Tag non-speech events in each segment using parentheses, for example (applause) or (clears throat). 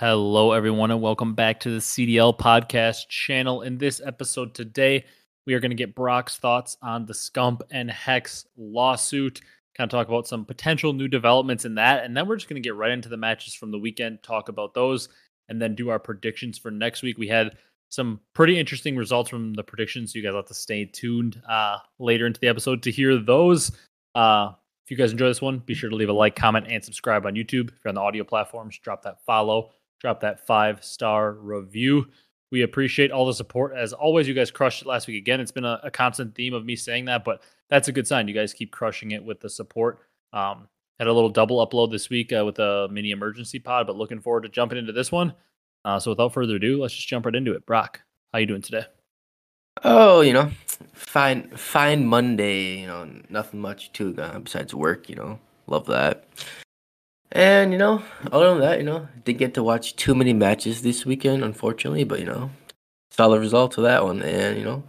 Hello, everyone, and welcome back to the CDL podcast channel. In this episode today, we are going to get Brock's thoughts on the Scump and Hex lawsuit, kind of talk about some potential new developments in that, and then we're just going to get right into the matches from the weekend, talk about those, and then do our predictions for next week. We had some pretty interesting results from the predictions, so you guys have to stay tuned uh, later into the episode to hear those. Uh, if you guys enjoy this one, be sure to leave a like, comment, and subscribe on YouTube. If you're on the audio platforms, drop that follow drop that five star review. We appreciate all the support. As always, you guys crushed it last week again. It's been a, a constant theme of me saying that, but that's a good sign. You guys keep crushing it with the support. Um, had a little double upload this week uh, with a mini emergency pod, but looking forward to jumping into this one. Uh, so without further ado, let's just jump right into it. Brock, how you doing today? Oh, you know, fine, fine Monday. You know, nothing much to uh, besides work. You know, love that. And you know, other than that, you know, didn't get to watch too many matches this weekend, unfortunately. But you know, saw the results of that one, and you know,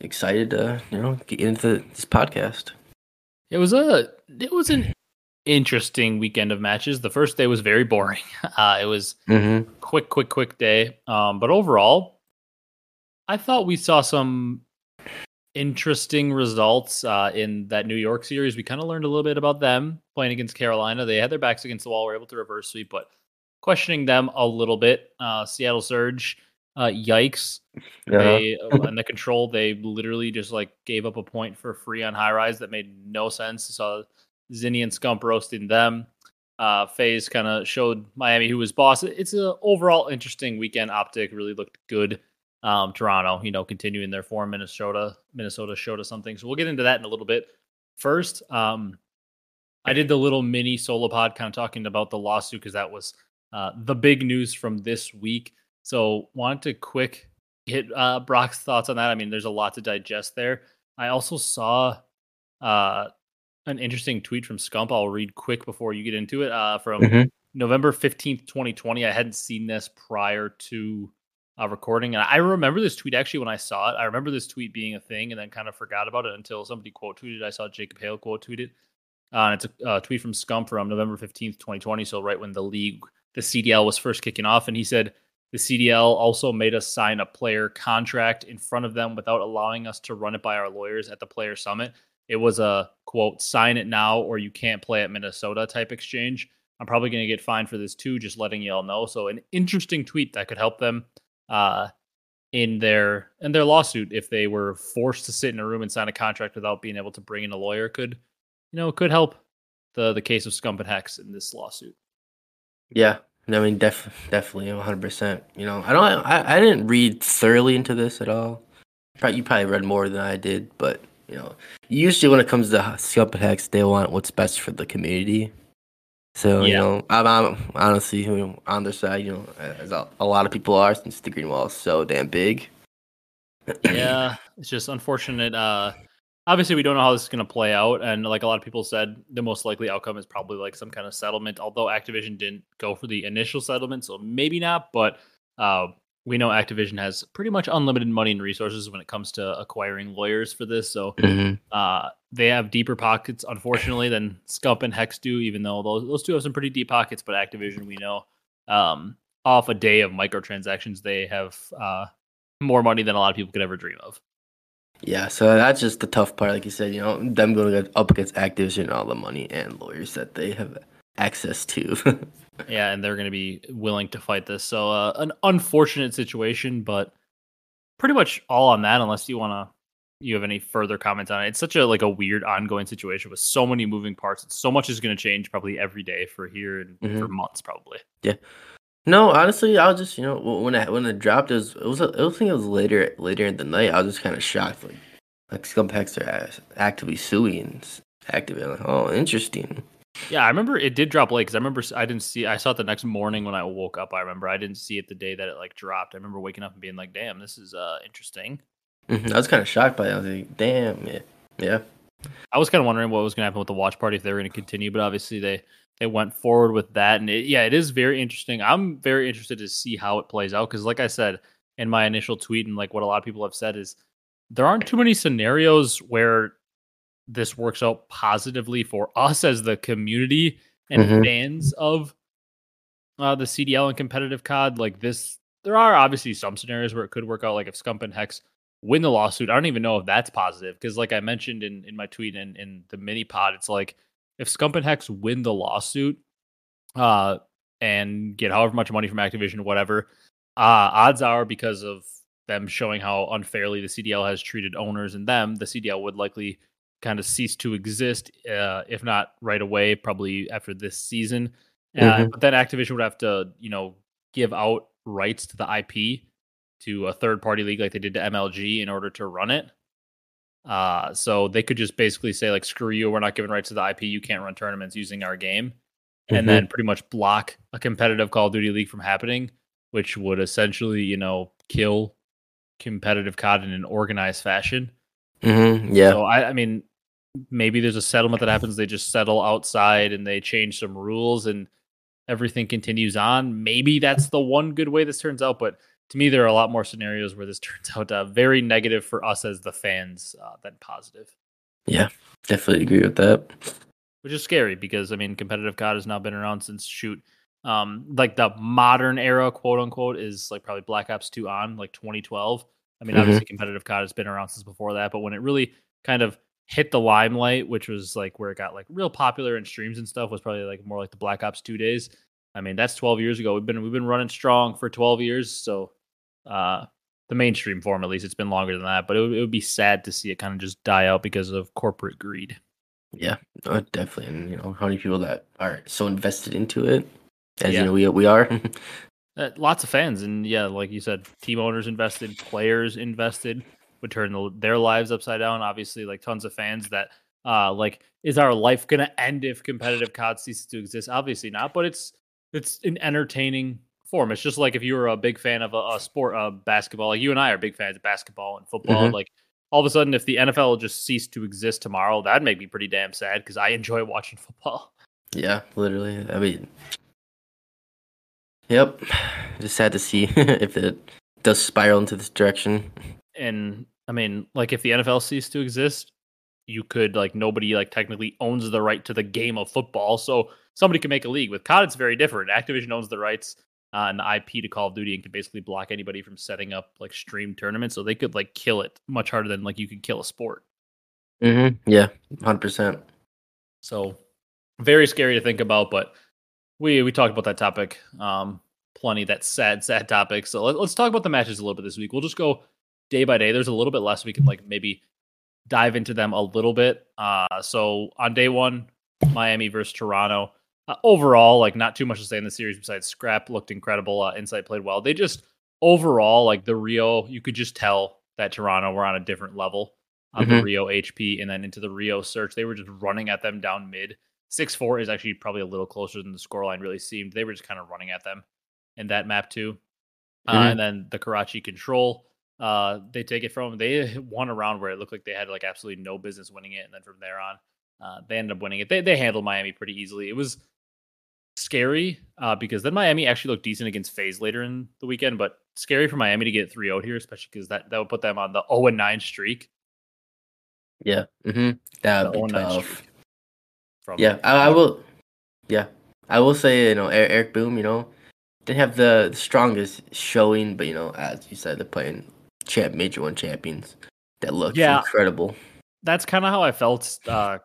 excited to you know get into this podcast. It was a it was an interesting weekend of matches. The first day was very boring. (laughs) Uh, it was mm-hmm. quick, quick, quick day. Um, but overall, I thought we saw some interesting results uh, in that New York series. We kind of learned a little bit about them playing against Carolina. They had their backs against the wall, were able to reverse sweep, but questioning them a little bit. Uh, Seattle Surge, uh, yikes! Yeah. They and the control, they literally just like gave up a point for free on high rise that made no sense. Saw Zinni and Scump roasting them. Uh, FaZe kind of showed Miami who was boss. It's an overall interesting weekend. Optic really looked good. Um, Toronto, you know, continuing their form. Minnesota, Minnesota showed us something. So we'll get into that in a little bit. First, um, I did the little mini solo pod kind of talking about the lawsuit because that was uh, the big news from this week. So wanted to quick hit uh, Brock's thoughts on that. I mean, there's a lot to digest there. I also saw uh, an interesting tweet from Scump. I'll read quick before you get into it. Uh, from mm-hmm. November 15th, 2020. I hadn't seen this prior to uh, recording. And I remember this tweet actually when I saw it. I remember this tweet being a thing and then kind of forgot about it until somebody quote tweeted. I saw Jacob Hale quote tweeted. Uh, and it's a tweet from Scump from November 15th, 2020. So, right when the league, the CDL was first kicking off. And he said, the CDL also made us sign a player contract in front of them without allowing us to run it by our lawyers at the player summit. It was a quote, sign it now or you can't play at Minnesota type exchange. I'm probably going to get fined for this too, just letting y'all know. So, an interesting tweet that could help them uh, in their in their lawsuit if they were forced to sit in a room and sign a contract without being able to bring in a lawyer could you know could help the the case of Scump and Hex in this lawsuit. Yeah, I mean, def- definitely, one hundred percent. You know, I don't, I, I didn't read thoroughly into this at all. Probably, you probably read more than I did, but you know, usually when it comes to Scump and Hex, they want what's best for the community. So yeah. you know, I'm, I'm honestly on their side. You know, as a, a lot of people are, since the green wall is so damn big. yeah, it's just unfortunate. Uh, obviously, we don't know how this is going to play out, and like a lot of people said, the most likely outcome is probably like some kind of settlement. Although Activision didn't go for the initial settlement, so maybe not. But uh, we know Activision has pretty much unlimited money and resources when it comes to acquiring lawyers for this. So mm-hmm. uh, they have deeper pockets, unfortunately, than Scump and Hex do. Even though those those two have some pretty deep pockets, but Activision, we know, um, off a day of microtransactions, they have uh, more money than a lot of people could ever dream of. Yeah, so that's just the tough part. Like you said, you know, them going up against Activision, all the money and lawyers that they have access to. (laughs) yeah, and they're going to be willing to fight this. So uh, an unfortunate situation, but pretty much all on that. Unless you want to, you have any further comments on it. It's such a like a weird ongoing situation with so many moving parts. So much is going to change probably every day for here and mm-hmm. for months probably. Yeah. No, honestly, I was just you know when I when it dropped, it was it was I think it was later later in the night. I was just kind of shocked, like like Scump Hex are actively suing and actively Like, oh, interesting. Yeah, I remember it did drop late because I remember I didn't see. I saw it the next morning when I woke up. I remember I didn't see it the day that it like dropped. I remember waking up and being like, "Damn, this is uh interesting." Mhm, I was kind of shocked by it. I was like, damn, yeah, yeah. I was kind of wondering what was going to happen with the watch party if they were going to continue, but obviously they they went forward with that, and it, yeah, it is very interesting. I'm very interested to see how it plays out because, like I said in my initial tweet, and like what a lot of people have said is there aren't too many scenarios where this works out positively for us as the community and Mhm. fans of uh, the CDL and competitive COD. Like this, there are obviously some scenarios where it could work out. Like if Scump and Hex win the lawsuit, I don't even know if that's positive because, like I mentioned in in my tweet and in the mini pod, it's like if Scump and Hex win the lawsuit, uh, and get however much money from Activision, whatever, uh, odds are because of them showing how unfairly the CDL has treated owners and them, the CDL would likely kind of cease to exist, uh, if not right away, probably after this season. Uh, Mhm. But then Activision would have to, you know, give out rights to the IP to a third party league like they did to MLG in order to run it. Uh, so they could just basically say like, "Screw you, we're not giving rights to the IP. You can't run tournaments using our game." And then pretty much block a competitive Call of Duty League from happening, which would essentially, you know, kill competitive COD in an organized fashion. Mhm, yeah, So I, I mean, maybe there's a settlement that happens. They just settle outside and they change some rules and everything continues on. Maybe that's the one good way this turns out. But to me, there are a lot more scenarios where this (laughs) turns out uh, very negative for us as the fans uh, than positive. Yeah, definitely agree with that. which is scary because I mean competitive COD has now been around since shoot um like the modern era quote unquote is like probably Black Ops 2 on like 2012. I mean Mhm. obviously competitive COD has been around since before that, but when it really kind of hit the limelight, which was like where it got like real popular in streams and stuff was probably like more like the Black Ops 2 days. I mean that's 12 years ago. We've been we've been running strong for 12 years, so uh the mainstream form at least it's been longer than that, but it would, it would be sad to see it kind of just die out because of corporate greed. Yeah, oh, definitely. And you know, how many people that are so invested into it, as Yeah. you know, we we are. (laughs) Uh, lots of fans, and yeah, like you said, team owners invested, players invested, would turn the, their lives upside down. Obviously, like tons of fans that, uh, like, is our life gonna end if competitive COD ceases to exist? Obviously not, but it's it's an entertaining form. It's just like if you were a big fan of a, a sport, uh, basketball, like you and I are big fans of basketball and football. Mhm. Like all of a sudden, if the NFL just ceased to exist tomorrow, that'd make me pretty damn sad because I enjoy watching (laughs) football. yeah, literally. I mean, yep. Just sad to see (laughs) if it does spiral into this direction. and I mean, like if the NFL ceased to exist, you could like nobody like technically owns the right to the game of football, so somebody can make a league. With COD, it's very different. Activision owns the rights uh, and the IP to Call of Duty and can basically block anybody from setting up like stream tournaments, so they could like kill it much harder than like you could kill a sport. Mm-hmm. Yeah, hundred percent. So very scary to think about, but we we talked about that topic um plenty. That sad sad topic. So let, let's talk about the matches a little bit this week. We'll just go day by day. There's a little bit less we can like maybe dive into them a little bit. Uh, so on day one, Miami versus Toronto. Uh, overall, like not too much to say in the series besides Scrap looked incredible. Uh, Insight played well. They just overall like the Rio, you could just tell that Toronto were on a different level on the Mhm. Rio HP and then into the Rio search. They were just running at them down mid. Six four is actually probably a little closer than the scoreline really seemed. They were just kind of running at them in that map too. Uh, Mhm. and then the Karachi control, uh, they take it from they (laughs) won a round where it looked like they had like absolutely no business winning it, and then from there on, uh, they ended up winning it. They they handled Miami pretty easily. It was scary uh, because then Miami actually looked decent against FaZe later in the weekend, but scary for Miami to get 3-0 here, especially because that, that would put them on the 0 9 streak. Yeah. Mm-hmm. That would be 9 tough. streak. From Yeah, I, I will. Yeah, I will say you know Eric, Boom. You know, didn't have the, strongest showing, but you know, as you said, they're playing champ major one champions that look Yeah. incredible. that's kind of how I felt uh,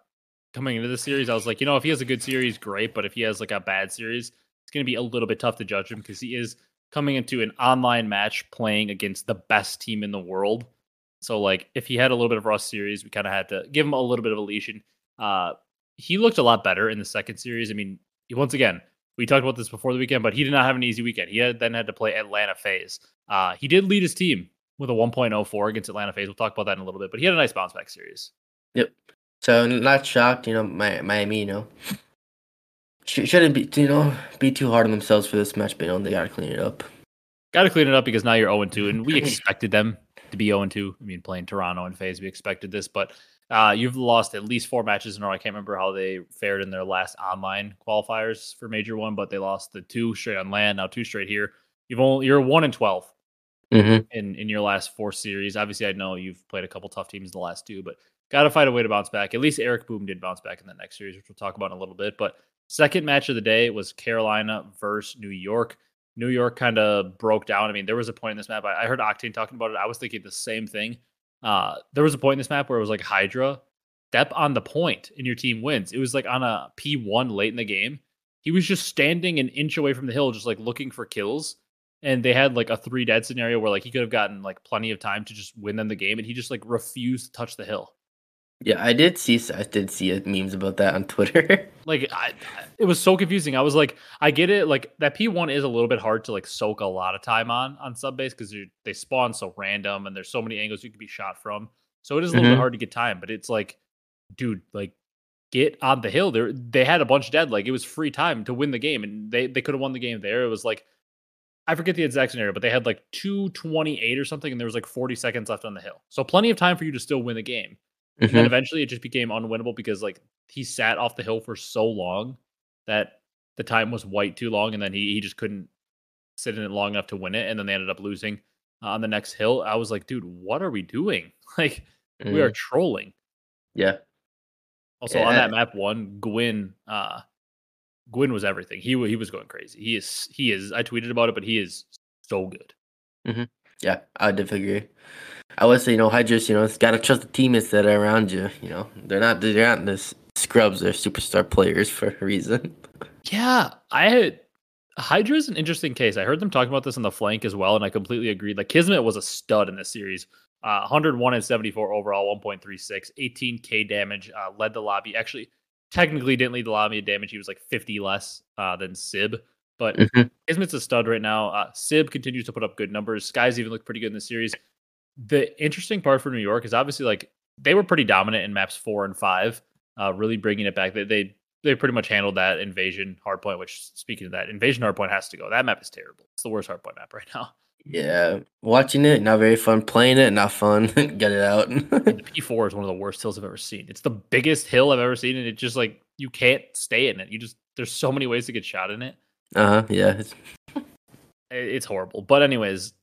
coming into the series. I was like, you know, if he has a good series, great. But if he has like a bad series, it's going to be a little bit tough to judge him because he is coming into an online match playing against the best team in the world. So, like, if he had a little bit of rough series, we kind of had to give him a little bit of a leash. And uh, he looked a lot better in the second series. I mean, once again, we talked about this before the weekend, but he did not have an easy weekend. He had, then had to play Atlanta FaZe. Uh, he did lead his team with a 1.04 against Atlanta FaZe. We'll talk about that in a little bit, but he had a nice bounce back series. Yep. So not shocked, you know, Mi- Miami. You know, shouldn't be you know be too hard on themselves for this match, but you know they gotta clean it up. Got to clean it up because now you're 0 2, and we (laughs) expected them to be 0 2. I mean, playing Toronto and FaZe, we expected this, but uh, you've lost at least four matches in a row. I can't remember how they fared in their last online qualifiers for Major One, but they lost the two straight on land, now two straight here. You've only you're one and 12 Mm-hmm. in in your last four series. Obviously, I know you've played a couple tough teams in the last two, but got to find a way to bounce back. At least Eric Boom did bounce back in the next series, which we'll talk about in a little bit. But second match of the day was Carolina versus New York. New York kind of broke down. I mean, there was a point in this map. I, I heard Octane talking about it. I was thinking the same thing. Uh, there was a point in this map where it was like Hydra, step on the point and your team wins. It was like on a P1 late in the game. He was just standing an inch away from the hill, just like looking for kills and they had like a three dead scenario where like he could have gotten like plenty of time to just win them the game and he just like refused to touch the hill Yeah, I did see I did see memes about that on Twitter. (laughs) like I, it was so confusing i was like i get it like that p1 is a little bit hard to like soak a lot of time on on sub base because they spawn so random and there's so many angles you could be shot from so it is a little Mhm. bit hard to get time but it's like dude like get on the hill there they had a bunch dead like it was free time to win the game and they they could have won the game there it was like I forget the exact scenario, but they had like 228 or something, and there was like 40 seconds left on the hill. So plenty of time for you to still win the game. And then Mhm. eventually it just became unwinnable because like he sat off the hill for so long that the time was white too long, and then he, he just couldn't sit in it long enough to win it. And then they ended up losing uh, on the next hill. I was like, dude, what are we doing? (laughs) Like, we are Mhm. trolling. Yeah. Also on that map one, Gwinn, uh, Gwinn was everything. He he was going crazy. He is he is. I tweeted about it, but he is so good. Yeah, I definitely agree. I would say, you know, Hydras, you know, it's gotta trust the teammates that are around you. You know, they're not they're not this scrubs. They're superstar players for a reason. Yeah, I had Hydra is an interesting case. I heard them talking about this on the flank as well, and I completely agreed. Like Kismet was a stud in this series. Uh, 101 and 74 overall, 1.36, 18k damage, uh, led the lobby. Actually, technically didn't lead the lobby in damage. He was like 50 less uh, than Sib, but Mhm. Kismet's a stud right now. Uh, Sib continues to put up good numbers. Skyz even look pretty good in the series. The interesting part for New York is obviously like they were pretty dominant in maps four and five, uh, really bringing it back. They, they they pretty much handled that invasion hardpoint. Which speaking of that, invasion hardpoint has to go. That map is terrible. It's the worst hardpoint map right now. Yeah, watching it not very fun. Playing it not fun. (laughs) Get it out. The (laughs) P4 is one of the worst hills I've ever seen. It's the biggest hill I've ever seen, and it just like you can't stay in it. You just there's so many ways to get shot in it. uh huh. Yeah. (laughs) It's, It's horrible. But anyways,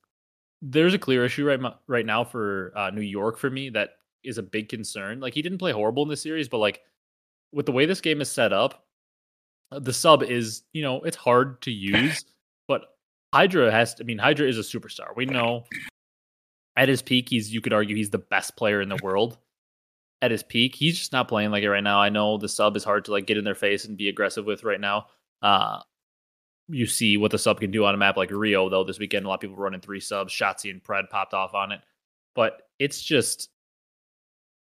there's a clear issue right right now for uh, New York for me that is a big concern. Like he didn't play horrible in this series, but like with the way this game is set up, uh, the sub is you know it's hard to use, (laughs) but Hydra has. To, I mean, Hydra is a superstar. We know at his peak, he's you could argue he's the best player in the world. At his peak, he's just not playing like it right now. I know the sub is hard to like get in their face and be aggressive with right now. Uh, you see what the sub can do on a map like Rio, though. This weekend, a lot of people running three subs. Shotzzy and Pred popped off on it, but it's just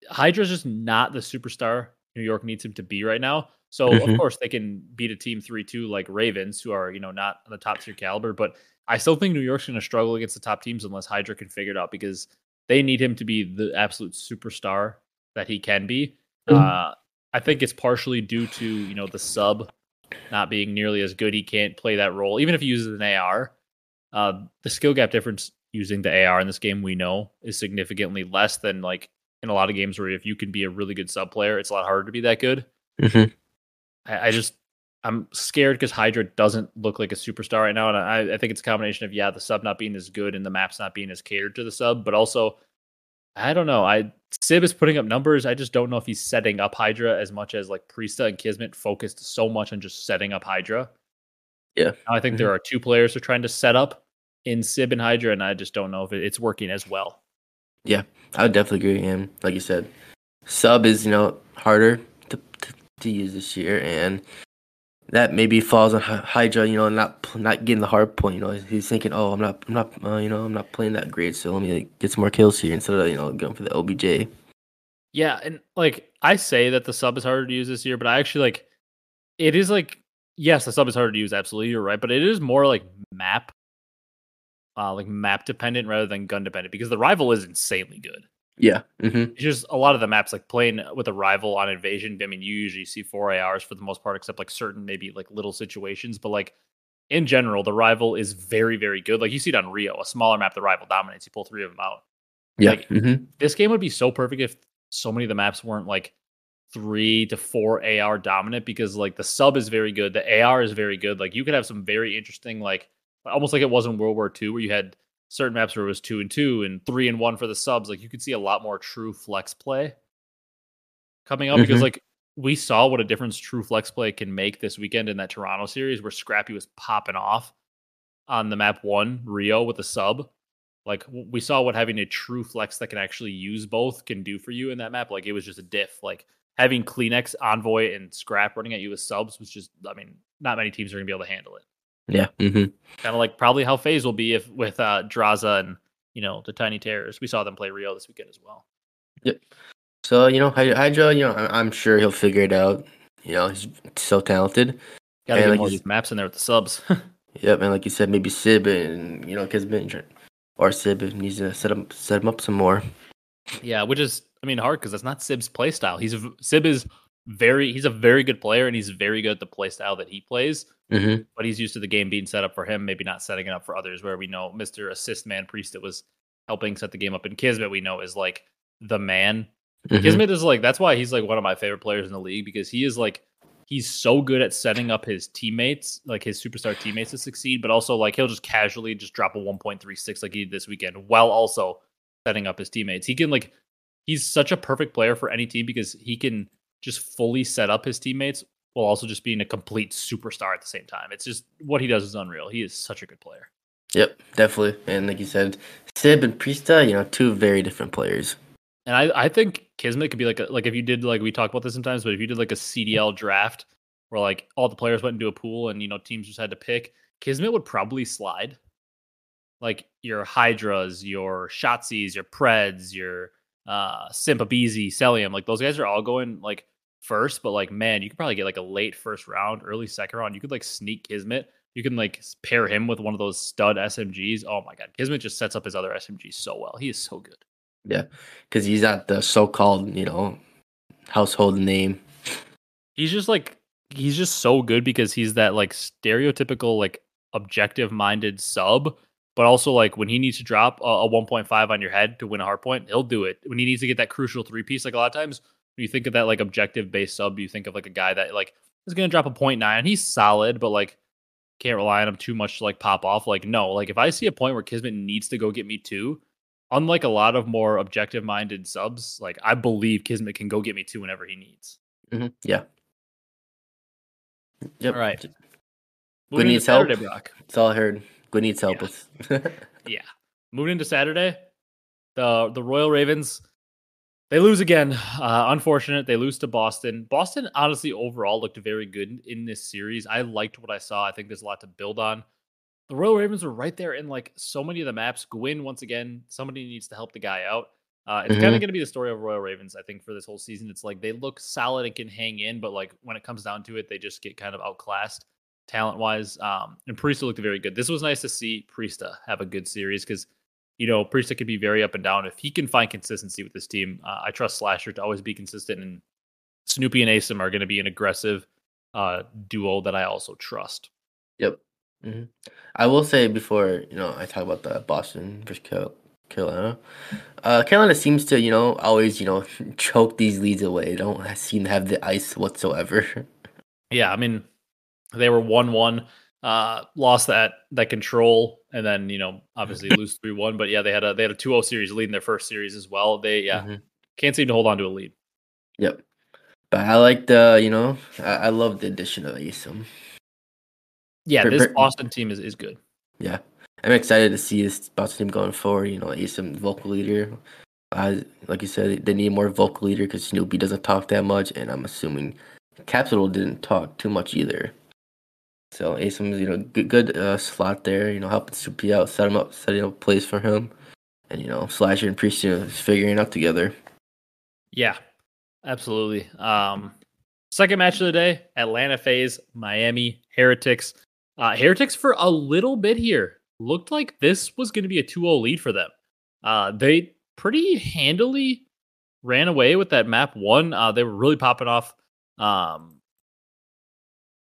Hydra's just not the superstar New York needs him to be right now. So of Mhm. course they can beat a team three two like Ravens, who are you know not on the top tier caliber, but I still think New York's going to struggle against the top teams unless Hydra can figure it out because they need him to be the absolute superstar that he can be. Mhm. Uh, I think it's partially due to you know the sub not being nearly as good. He can't play that role, even if he uses an AR. Uh, the skill gap difference using the AR in this game we know is significantly less than like in a lot of games where if you can be a really good sub player, it's a lot harder to be that good. Mhm. I, I just I'm scared because Hydra doesn't look like a superstar right now, and I, I think it's a combination of yeah, the sub not being as good and the maps not being as catered to the sub, but also I don't know. I Sib is putting up numbers. I just don't know if he's setting up Hydra as much as like Priestahh and Kismet focused so much on just setting up Hydra. Yeah. Now I think there mm-hmm. are two players who are trying to set up in Sib and Hydra, and I just don't know if it's working as well. Yeah, I would definitely agree. And like you said, sub is you know harder to to, to use this year, and that maybe falls on Hydra. You know, not not getting the hard point. You know, he's thinking, oh, I'm not, I'm not, uh, you know, I'm not playing that great, so let me like, get some more kills here instead of you know going for the OBJ. Yeah, and like I say that the sub is harder to use this year, but I actually like it is like yes, the sub is harder to use, absolutely, you're right, but it is more like map uh like map dependent rather than gun dependent because the rival is insanely good. Yeah. Mm-hmm. It's just a lot of the maps like playing with a rival on invasion. I mean, you usually see four ARs for the most part, except like certain maybe like little situations. But like in general, the rival is very, very good. Like you see it on Rio, a smaller map, the rival dominates. You pull three of them out. Yeah. Like, mm-hmm. This game would be so perfect if so many of the maps weren't like three to four AR dominant because like the sub is very good, the AR is very good. Like you could have some very interesting, like almost like it was in World War II, where you had certain maps where it was two and two and three and one for the subs. Like you could see a lot more true flex play coming up mm-hmm. because like we saw what a difference true flex play can make this weekend in that Toronto series where Scrappy was popping off on the map one Rio with a sub. Like we saw what having a true flex that can actually use both can do for you in that map. Like it was just a diff. Like having CleanX, Envoy, and Scrap running at you with subs was just, I mean, not many teams are going to be able to handle it. Yeah. Mm-hmm. Kind of like probably how FaZe will be if with uh, Drazah and, you know, the Tiny Terrors. We saw them play Rio this weekend as well. Yep. So, you know, Hydra, you know, I'm sure he'll figure it out. You know, he's so talented. Gotta get like more these maps in there with the subs. (laughs) yep. And like you said, maybe Sib and, you know, Kismet or Sib needs to set him, set him up some more. Yeah, which is I mean, hard because that's not Sib's playstyle. He's a, Sib is very he's a very good player and he's very good at the playstyle that he plays. Mm-hmm. But he's used to the game being set up for him, maybe not setting it up for others. Where we know Mister Assist Man Priest that was helping set the game up, in Kismet we know is like the man. Mm-hmm. Kismet is like that's why he's like one of my favorite players in the league because he is like he's so good at setting up his teammates, like his superstar teammates to succeed, but also like he'll just casually just drop a 1.36 like he did this weekend while also setting up his teammates. He can like he's such a perfect player for any team because he can just fully set up his teammates while also just being a complete superstar at the same time. It's just what he does is unreal. He is such a good player. Yep, definitely. And like you said, Sib and Priestahh, you know, two very different players. And I, I think Kismet could be like a, like if you did like we talk about this sometimes, but if you did like a CDL draft where like all the players went into a pool and you know teams just had to pick, Kismet would probably slide. Like your Hydras, your Shotzzys, your Preds, your uh Simpabeezy, Cellium, like those guys are all going like first, but like man, you could probably get like a late first round, early second round. You could like sneak Kismet. You can like pair him with one of those stud SMGs. Oh my god, Kismet just sets up his other SMGs so well. He is so good. Yeah, because he's not the so-called you know household name. He's just like he's just so good because he's that like stereotypical like objective minded sub but also, like when he needs to drop a, a 1.5 on your head to win a hard point, he'll do it. When he needs to get that crucial three piece, like a lot of times when you think of that like objective based sub, you think of like a guy that like is going to drop a point nine. He's solid, but like can't rely on him too much to like pop off. Like no, like if I see a point where Kismet needs to go get me two, unlike a lot of more objective minded subs, like I believe Kismet can go get me two whenever he needs. Mm-hmm. Yeah. Yep. All right. Good needs help. Brock. It's all I heard. Good needs help yeah. with. (laughs) yeah. Moving into Saturday, the the Royal Ravens they lose again. Uh, unfortunate. They lose to Boston. Boston, honestly, overall looked very good in this series. I liked what I saw. I think there's a lot to build on. The Royal Ravens were right there in like so many of the maps. Gwinn, once again, somebody needs to help the guy out. Uh, it's mm-hmm. kind of going to be the story of Royal Ravens, I think, for this whole season. It's like they look solid and can hang in, but like when it comes down to it, they just get kind of outclassed talent wise. Um, and Priestahh looked very good. This was nice to see Priestahh have a good series because, you know, Priestahh could be very up and down. If he can find consistency with this team, uh, I trust Slasher to always be consistent. And Snoopy and Asim are going to be an aggressive uh, duo that I also trust. Yep. Mm-hmm. I will say before, you know, I talk about the Boston versus Carolina. Uh, Carolina seems to, you know, always, you know, (laughs) choke these leads away. They don't seem to have the ice whatsoever. (laughs) Yeah, I mean, they were one one, uh, lost that that control, and then you know obviously lose three one. But yeah, they had a they had a 2-0 series lead in their first series as well. They yeah mm-hmm. can't seem to hold on to a lead. Yep, but I like the you know I, I love the addition of Asim. Yeah, this Austin team is is good. Yeah, I'm excited to see this Boston team going forward. You know, Asim vocal leader. Uh, like you said, they need more vocal leader because Snoopy doesn't talk that much, and I'm assuming Capital didn't talk too much either. So Asim's, you know, good, good uh, slot there. You know, helping Snoopy out, set him up, setting up plays for him, and you know, Slasher and Priest you know, figuring out together. Yeah, absolutely. Um, second match of the day: Atlanta FaZe, Miami Heretics. Uh, Heretics for a little bit here looked like this was going to be a 2-0 lead for them. Uh, they pretty handily ran away with that map one. Uh, they were really popping off. Um,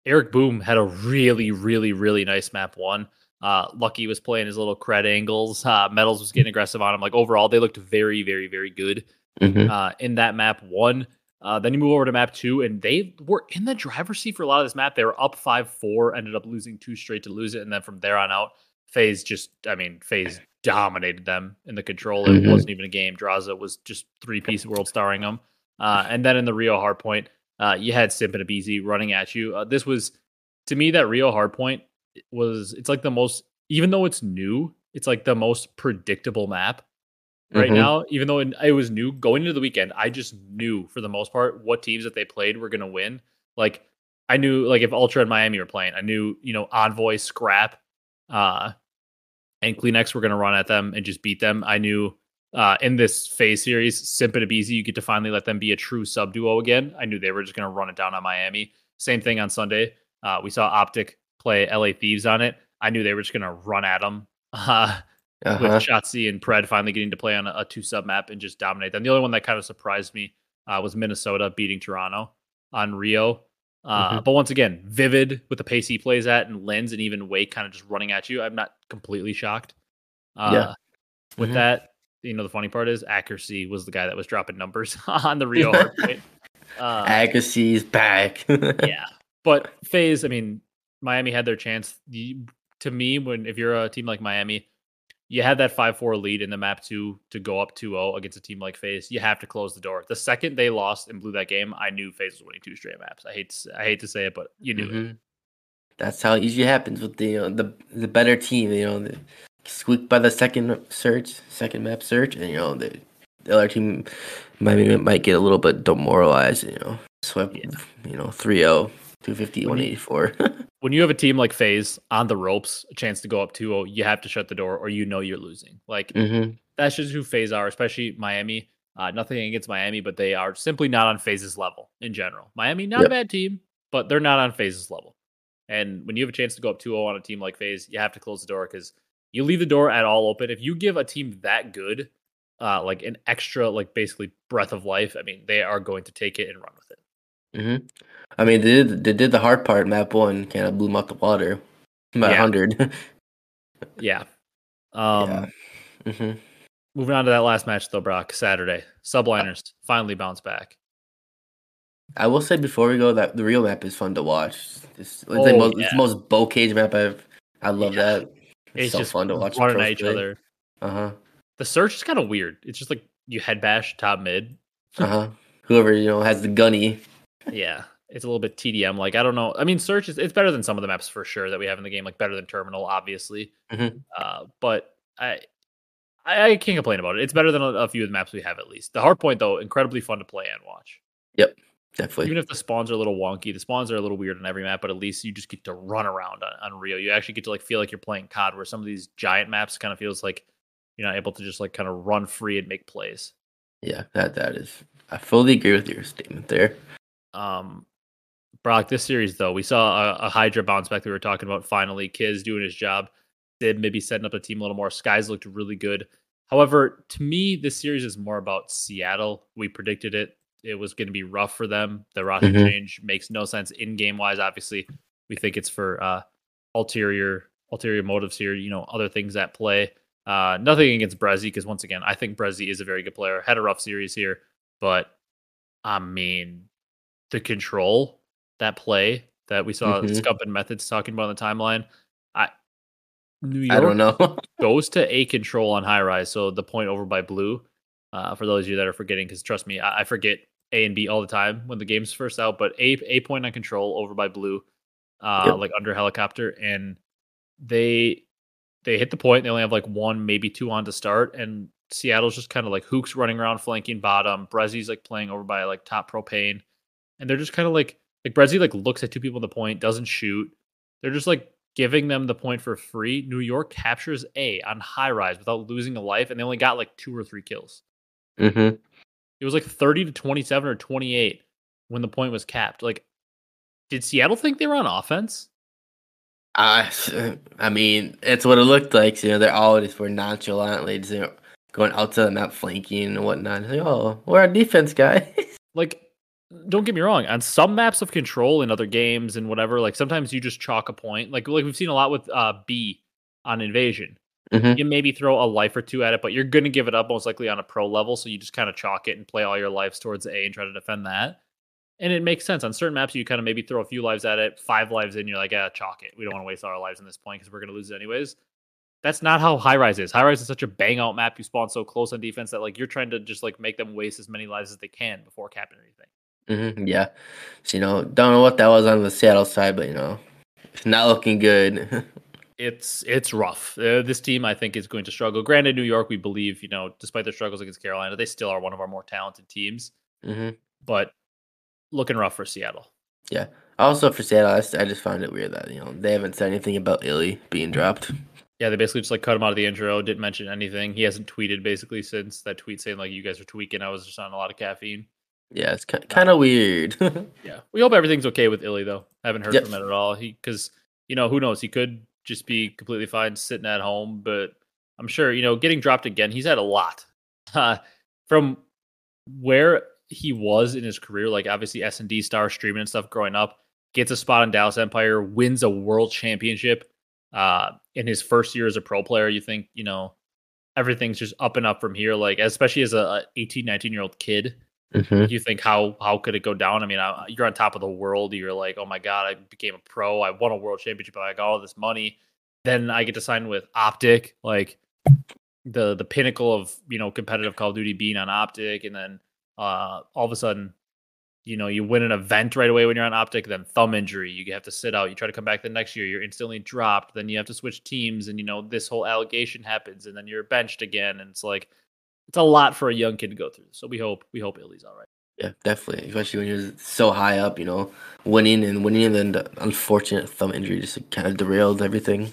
Eric Boom had a really, really, really nice map one. Uh, Lucky was playing his little cred angles. Uh, MettalZ was getting aggressive on him. Like overall, they looked very, very, very good Mhm. uh, in that map one. Uh, then you move over to map two, and they were in the driver's seat for a lot of this map. They were up five four, ended up losing two straight to lose it, and then from there on out, FaZe just, I mean, FaZe dominated them in the control. It Mhm. wasn't even a game. Drazah was just three piece world starring them. Uh, and then in the Rio hardpoint, uh, you had Simp and Abezy running at you. Uh, this was, to me, that Rio hardpoint was, it's like the most, even though it's new, it's like the most predictable map right Mhm. now, even though it it was new going into the weekend, I just knew for the most part what teams that they played were going to win. Like I knew, like if Ultra and Miami were playing, I knew you know Envoy, Scrap, uh, and CleanX were going to run at them and just beat them. I knew uh, in this FaZe series, Simp and Abezy, you get to finally let them be a true sub duo again. I knew they were just going to run it down on Miami. Same thing on Sunday. Uh, we saw Optic play LA Thieves on it. I knew they were just going to run at them. (laughs) Uh, with Uh-huh. Shotzzy and Pred finally getting to play on a, a two sub map and just dominate them. The only one that kind of surprised me uh, was Minnesota beating Toronto on Rio. Uh, Mhm. But once again, Vivid with the pace he plays at, and Lenz and even Wake kind of just running at you. I'm not completely shocked. Uh, Yeah. With Mhm. that, you know, the funny part is accuracy was the guy that was dropping numbers (laughs) on the Rio hard point. Uh, Accuracy's back. (laughs) yeah. But FaZe, I mean, Miami had their chance. The, to me, when if you're a team like Miami, you had that 5-4 lead in the map two to go up 2-0 against a team like FaZe. You have to close the door. The second they lost and blew that game, I knew FaZe was winning two straight maps. I hate to, I hate to say it, but you knew it. Mhm. That's how it usually happens with the you know, the the better team. You know, the squeak by the second search, second map search, and you know the, the other team might might get a little bit demoralized. You know, swept. Yeah. You know, 3-0, 250, When you- 184. (laughs) When you have a team like FaZe on the ropes, a chance to go up 2-0, you have to shut the door or you know you're losing. Like hmm that's just who FaZe are, especially Miami. Uh, nothing against Miami, but they are simply not on FaZe's level in general. Miami, not a bad team, but they're not on FaZe's level. And when you have a chance to go up 2-0 on a team like FaZe, you have to close the door because you leave the door at all open. If you give a team that good, uh, like an extra, like basically breath of life, I mean, they are going to take it and run with it. hmm I mean, they did they did the hard part. Map one kind of blew them out the water (laughs) by Yeah. hundred. (laughs) Yeah. Um, Yeah. hmm Moving on to that last match, though, Brock, Saturday. Subliners finally bounce back. I will say before we go that the real map is fun to watch. It's, it's, Oh, the, most, it's the most bow cage map I've. I love Yeah. that. It's, It's so just fun to watch. running at each other. Uh huh. The search is kind of weird. It's just like you head bash top mid. Uh huh. Whoever you know has the gunny. Yeah, it's a little bit TDM. Like I don't know. I mean, search is it's better than some of the maps for sure that we have in the game. Like better than terminal, obviously. Mhm. Uh, but I, I I can't complain about it. It's better than a, a few of the maps we have at least. The hard point though, incredibly fun to play and watch. Definitely. Even if the spawns are a little wonky, the spawns are a little weird on every map, but at least you just get to run around on, on Rio. You actually get to like feel like you're playing COD, where some of these giant maps kind of feels like you're not able to just like kind of run free and make plays. yeah, that that is. I fully agree with your statement there. Um, Brock, this series though, we saw a, a Hydra bounce back that we were talking about. Finally, Kiz doing his job. Did maybe setting up the team a little more. Skyz looked really good. However, to me, this series is more about Seattle. We predicted it. It was going to be rough for them. The roster Mhm. change makes no sense in game wise. Obviously, we think it's for uh, ulterior ulterior motives here. You know, other things at play. Uh, nothing against Breszy because once again, I think Breszy is a very good player. Had a rough series here, but I mean, the control that play that we saw Mhm. Scump and Methods talking about on the timeline. I New York I don't know. (laughs) goes to A control on high rise, so the point over by blue. Uh, for those of you that are forgetting, because trust me, I, I forget A and B all the time when the game's first out. But A A point on control over by blue, uh, Yep. like under helicopter, and they they hit the point. They only have like one, maybe two on to start, and Seattle's just kind of like hooks running around flanking bottom. Breszy's like playing over by like top propane, and they're just kind of like like Breszy like looks at two people in the point, doesn't shoot. They're just like giving them the point for free. New York captures A on high rise without losing a life, and they only got like two or three kills. hmm It was like 30 to 27 or 28 when the point was capped. Like, did Seattle think they were on offense? I, I mean, it's what it looked like. You know, they're always were nonchalantly, you know, going out to the map flanking and whatnot. Like, oh, we're our defense guy. (laughs) like don't get me wrong on some maps of control in other games and whatever like sometimes you just chalk a point like like we've seen a lot with uh b on invasion Mhm. you maybe throw a life or two at it but you're going to give it up most likely on a pro level so you just kind of chalk it and play all your lives towards a and try to defend that. And it makes sense. On certain maps you kind of maybe throw a few lives at it five lives in you're like yeah chalk it. We don't want to waste all our lives on this point because we're going to lose it anyways. That's not how high rise is. High rise is such a bang out map. You spawn so close on defense that like you're trying to just like make them waste as many lives as they can before capping anything. Hmm yeah. So, you know, don't know what that was on the Seattle side, but you know, it's not looking good. (laughs) it's it's rough. Uh, this team, I think, is going to struggle. Granted, New York, we believe, you know, despite their struggles against Carolina, they still are one of our more talented teams. hmm But looking rough for Seattle. Yeah. Also for Seattle, I just found it weird that you know they haven't said anything about Illey being dropped. Yeah, they basically just like cut him out of the intro. Didn't mention anything. He hasn't tweeted basically since that tweet saying like you guys are tweaking. I was just on a lot of caffeine. Yeah, it's kind of weird. (laughs) Yeah, we hope everything's okay with Illey though. Haven't heard Yep. from him at all. He because you know who knows he could just be completely fine sitting at home, but I'm sure you know getting dropped again. He's had a lot (laughs) uh, from where he was in his career. Like obviously S and D star streaming and stuff growing up. Gets a spot in Dallas Empire, wins a world championship uh, in his first year as a pro player. You think you know everything's just up and up from here. Like especially as a, a 18, 19 year old kid hmm you think how how could it go down? I mean, I, you're on top of the world. You're like, oh my god, I became a pro. I won a world championship. I got all this money. Then I get to sign with Optic, like the the pinnacle of you know competitive Call of Duty being on Optic, and then uh, all of a sudden, you know, you win an event right away when you're on Optic. Then thumb injury, you have to sit out. You try to come back the next year, you're instantly dropped. Then you have to switch teams, and you know this whole allegation happens, and then you're benched again, and it's like it's a lot for a young kid to go through. So we hope we hope Illey's all right. Yeah, definitely. Especially when you're so high up, you know, winning and winning, and then the unfortunate thumb injury just kind of derailed everything.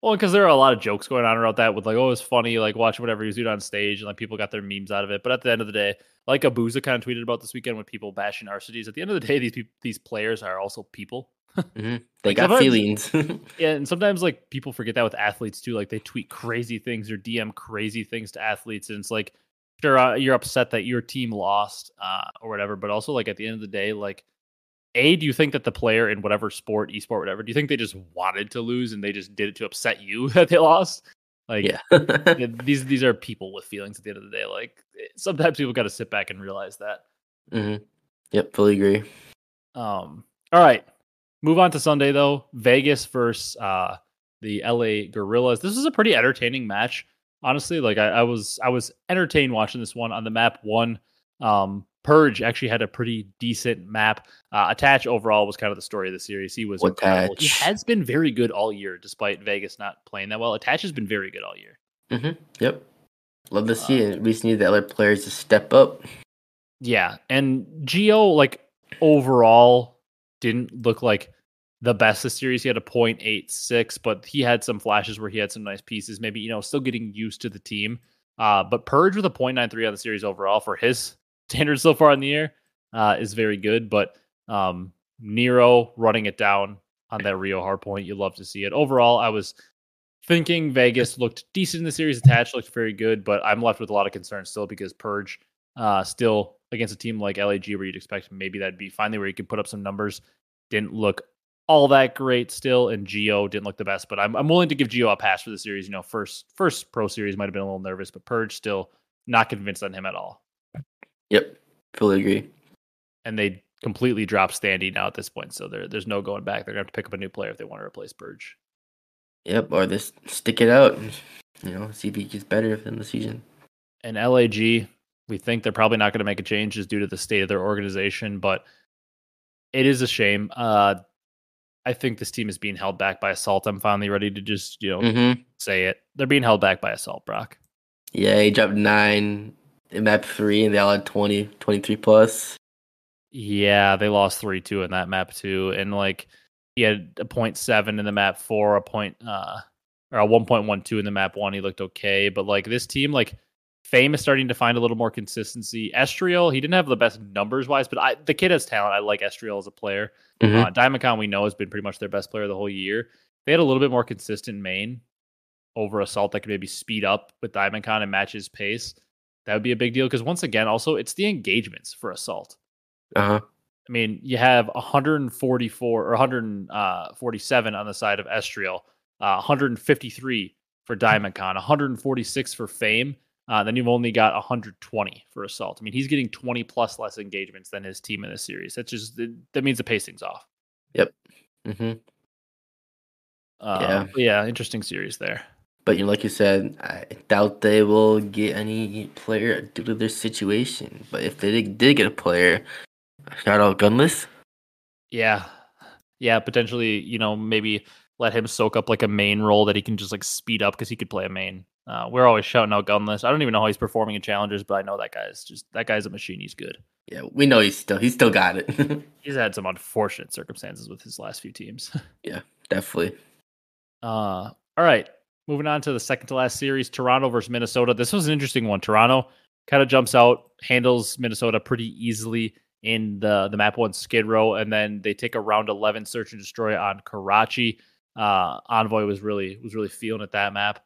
Well, because there are a lot of jokes going on about that with like, oh, it's funny, like watching whatever he was doing on stage, and like people got their memes out of it. But at the end of the day, like Abuzah kind of tweeted about this weekend with people bashing Arcitys. At the end of the day, these people, these players are also people. Hmm (laughs) They Like, got feelings. (laughs) Yeah, and sometimes like people forget that with athletes too. Like they tweet crazy things or DM crazy things to athletes, and it's like, sure, uh, you're upset that your team lost uh, or whatever, but also like at the end of the day, like, a, do you think that the player in whatever sport, esport, whatever, do you think they just wanted to lose and they just did it to upset you (laughs) that they lost? Like, yeah. these these are people with feelings at the end of the day. Like sometimes people got to sit back and realize that. Mm-hmm. Yep, fully agree. Um, all right, move on to Sunday though. Vegas versus uh, the LA Gorillas. This was a pretty entertaining match, honestly. Like I, I was I was entertained watching this one on the map one. Um, Purj actually had a pretty decent map. Uh, Attach overall was kind of the story of the series. He was What incredible. He has been very good all year, despite Vegas not playing that well. Attach has been very good all year. Mm-hmm. Yep. Love to see it. We just need the other players to step up. Yeah, and Geo like overall didn't look like the best this series. He had a .86, but he had some flashes where he had some nice pieces. Maybe you know still getting used to the team. Uh, but Purj with a .93 on the series overall for his (laughs) standards so far in the year uh, is very good. But um, Nero running it down on that Rio hard point, you love to see it. Overall, I was thinking Vegas looked decent in the series. Attached looked very good, but I'm left with a lot of concerns still because Purj uh, still against a team like LAG where you'd expect maybe that'd be finally where he could put up some numbers. Didn't look all that great still, and Geo didn't look the best. But I'm I'm willing to give Geo a pass for the series. You know, first first pro series might have been a little nervous, but Purj still not convinced on him at all. Yep. Fully agree. And they completely dropped Standy now at this point, so there there's no going back. They're gonna have to pick up a new player if they want to replace Purj. Yep. Or just stick it out. and, You know, see if he gets better in the season. and LAG, we think they're probably not going to make a change just due to the state of their organization, but it is a shame. Uh, I think this team is being held back by assault. I'm finally ready to just, you know, hmm say it. They're being held back by assault, Brock. Yeah, he dropped nine in map three, and they all had 20, 23 plus. Yeah, they lost 3 2 in that map too. And like he had a point seven in the map four, a point uh or a 1.12 in the map one. He looked okay. But like this team, like Fame is starting to find a little more consistency. Estreal, he didn't have the best numbers wise, but I the kid has talent. I like Estreal as a player. Mhm. Uh, Diamond Con, we know, has been pretty much their best player the whole year. They had a little bit more consistent main over Assault that could maybe speed up with Diamondcon and match his pace, that would be a big deal. Because once again, also it's the engagements for Assault. Uh huh. I mean, you have 144 or 147 on the side of Estreal, uh, 153 for Diamondcon, 146 for Fame. Uh, then you've only got 120 for Assault. I mean, he's getting 20 plus less engagements than his team in this series. That's just that means the pacing's off. Yep. Mm-hmm. Uh, yeah. Yeah. Interesting series there. But you know, like you said, I doubt they will get any player due to their situation. But if they did get a player, Shout out Gunless. Yeah. Yeah, potentially, you know, maybe let him soak up like a main role that he can just like speed up because he could play a main. Uh, we're always shouting out Gunless. I don't even know how he's performing in challenges, but I know that guy's just that guy's a machine. He's good. Yeah, we know he's still he's still got it. (laughs) he's had some unfortunate circumstances with his last few teams. (laughs) yeah, definitely. Uh, all right. Moving on to the second to last series, Toronto versus Minnesota. This was an interesting one. Toronto kind of jumps out, handles Minnesota pretty easily in the the map one Skid Row, and then they take a round eleven search and destroy on Karachi. Uh, Envoy was really was really feeling at that map,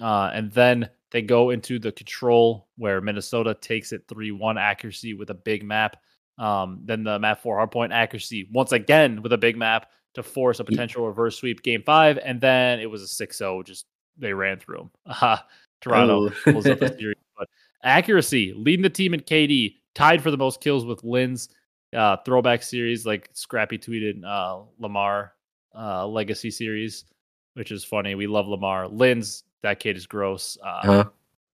uh, and then they go into the control where Minnesota takes it three one accuracy with a big map. Um, then the map four hardpoint accuracy once again with a big map to force a potential reverse sweep game five, and then it was a 6-0. Just they ran through them. Uh, (laughs) Toronto oh. (laughs) pulls up the (laughs) series, but accuracy leading the team in KD tied for the most kills with Lynz uh, throwback series, like Scrappy tweeted uh, Lamar uh, Legacy series, which is funny. We love Lamar. Lynz that kid is gross. Uh, uh-huh.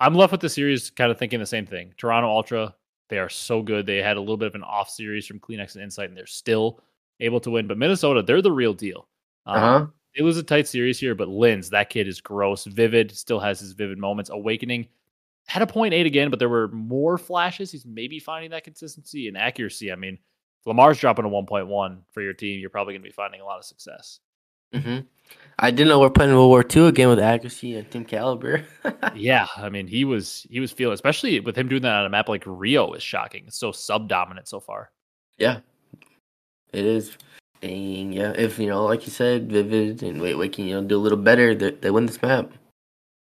I'm left with the series, kind of thinking the same thing. Toronto Ultra, they are so good. They had a little bit of an off series from CleanX and Insight, and they're still able to win. But Minnesota, they're the real deal. Um, uh-huh. It was a tight series here, but Lynz that kid is gross. Vivid still has his vivid moments. Awakening had a point eight again, but there were more flashes. He's maybe finding that consistency and accuracy. I mean, if Lamar's dropping a 1.1 for your team, you're probably going to be finding a lot of success. Mm-hmm. I didn't know we're playing World War II again with accuracy and Team Caliber. (laughs) yeah, I mean, he was he was feeling, especially with him doing that on a map like Rio, is shocking. It's so sub dominant so far. Yeah, it is. Dang, yeah. If you know, like you said, Vivid and Wait Waking, you know, do a little better, they, they win this map.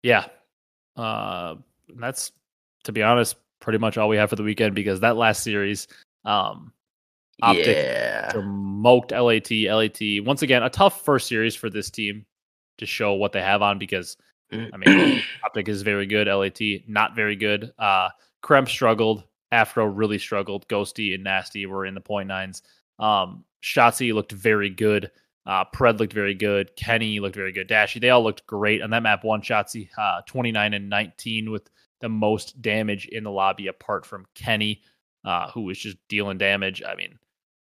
Yeah. Uh, that's to be honest, pretty much all we have for the weekend because that last series, um, Optic yeah. smoked LAT. LAT once again a tough first series for this team to show what they have on because I mean (clears throat) Optic is very good, LAT not very good. Uh, Kremp struggled, Afro really struggled, Ghosty and Nasty were in the point nines. Um, Shotzzy looked very good. Uh, Pred looked very good. Kenny looked very good. Dashy, they all looked great on that map. One Shotzzy, uh, 29 and 19 with the most damage in the lobby apart from Kenny, uh, who was just dealing damage. I mean,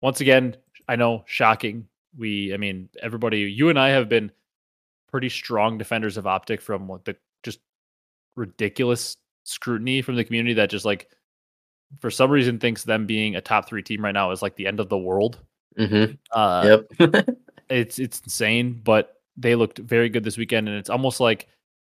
once again, I know shocking. We, I mean, everybody, you and I have been pretty strong defenders of Optic from what the just ridiculous scrutiny from the community that just like for some reason thinks them being a top three team right now is like the end of the world. Mm-hmm. Uh, yep. (laughs) it's it's insane, but they looked very good this weekend, and it's almost like,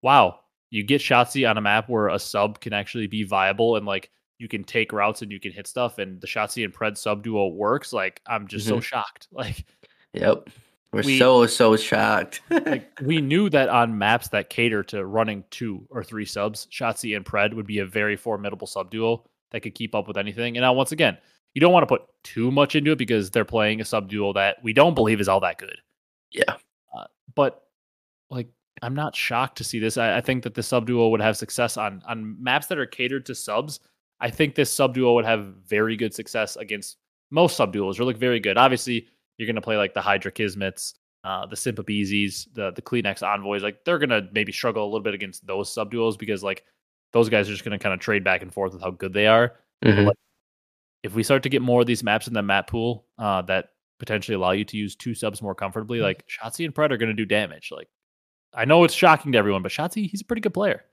wow, you get Shotzzy on a map where a sub can actually be viable and like you can take routes and you can hit stuff and the Shotzzy and Pred sub duo works, like I'm just mm-hmm. so shocked. (laughs) Like Yep. We're we, so so shocked. like, (laughs) we knew that on maps that cater to running two or three subs, Shotzzy and Pred would be a very formidable sub duo that could keep up with anything. And now once again, you don't want to put too much into it because they're playing a sub duo that we don't believe is all that good. Yeah. Uh, but like I'm not shocked to see this. I, I think that the sub duo would have success on on maps that are catered to subs. I think this sub duo would have very good success against most sub duos. Or look very good. Obviously, you're going to play like the Hydra Kismets, uh, the Sympabeezies, the the CleanX Envoys. Like they're going to maybe struggle a little bit against those sub duos because like those guys are just going to kind of trade back and forth with how good they are. Mm-hmm. Like, if we start to get more of these maps in the map pool uh, that potentially allow you to use two subs more comfortably, mm-hmm. like Shotzzy and Pred are going to do damage. Like I know it's shocking to everyone, but Shotzzy, he's a pretty good player.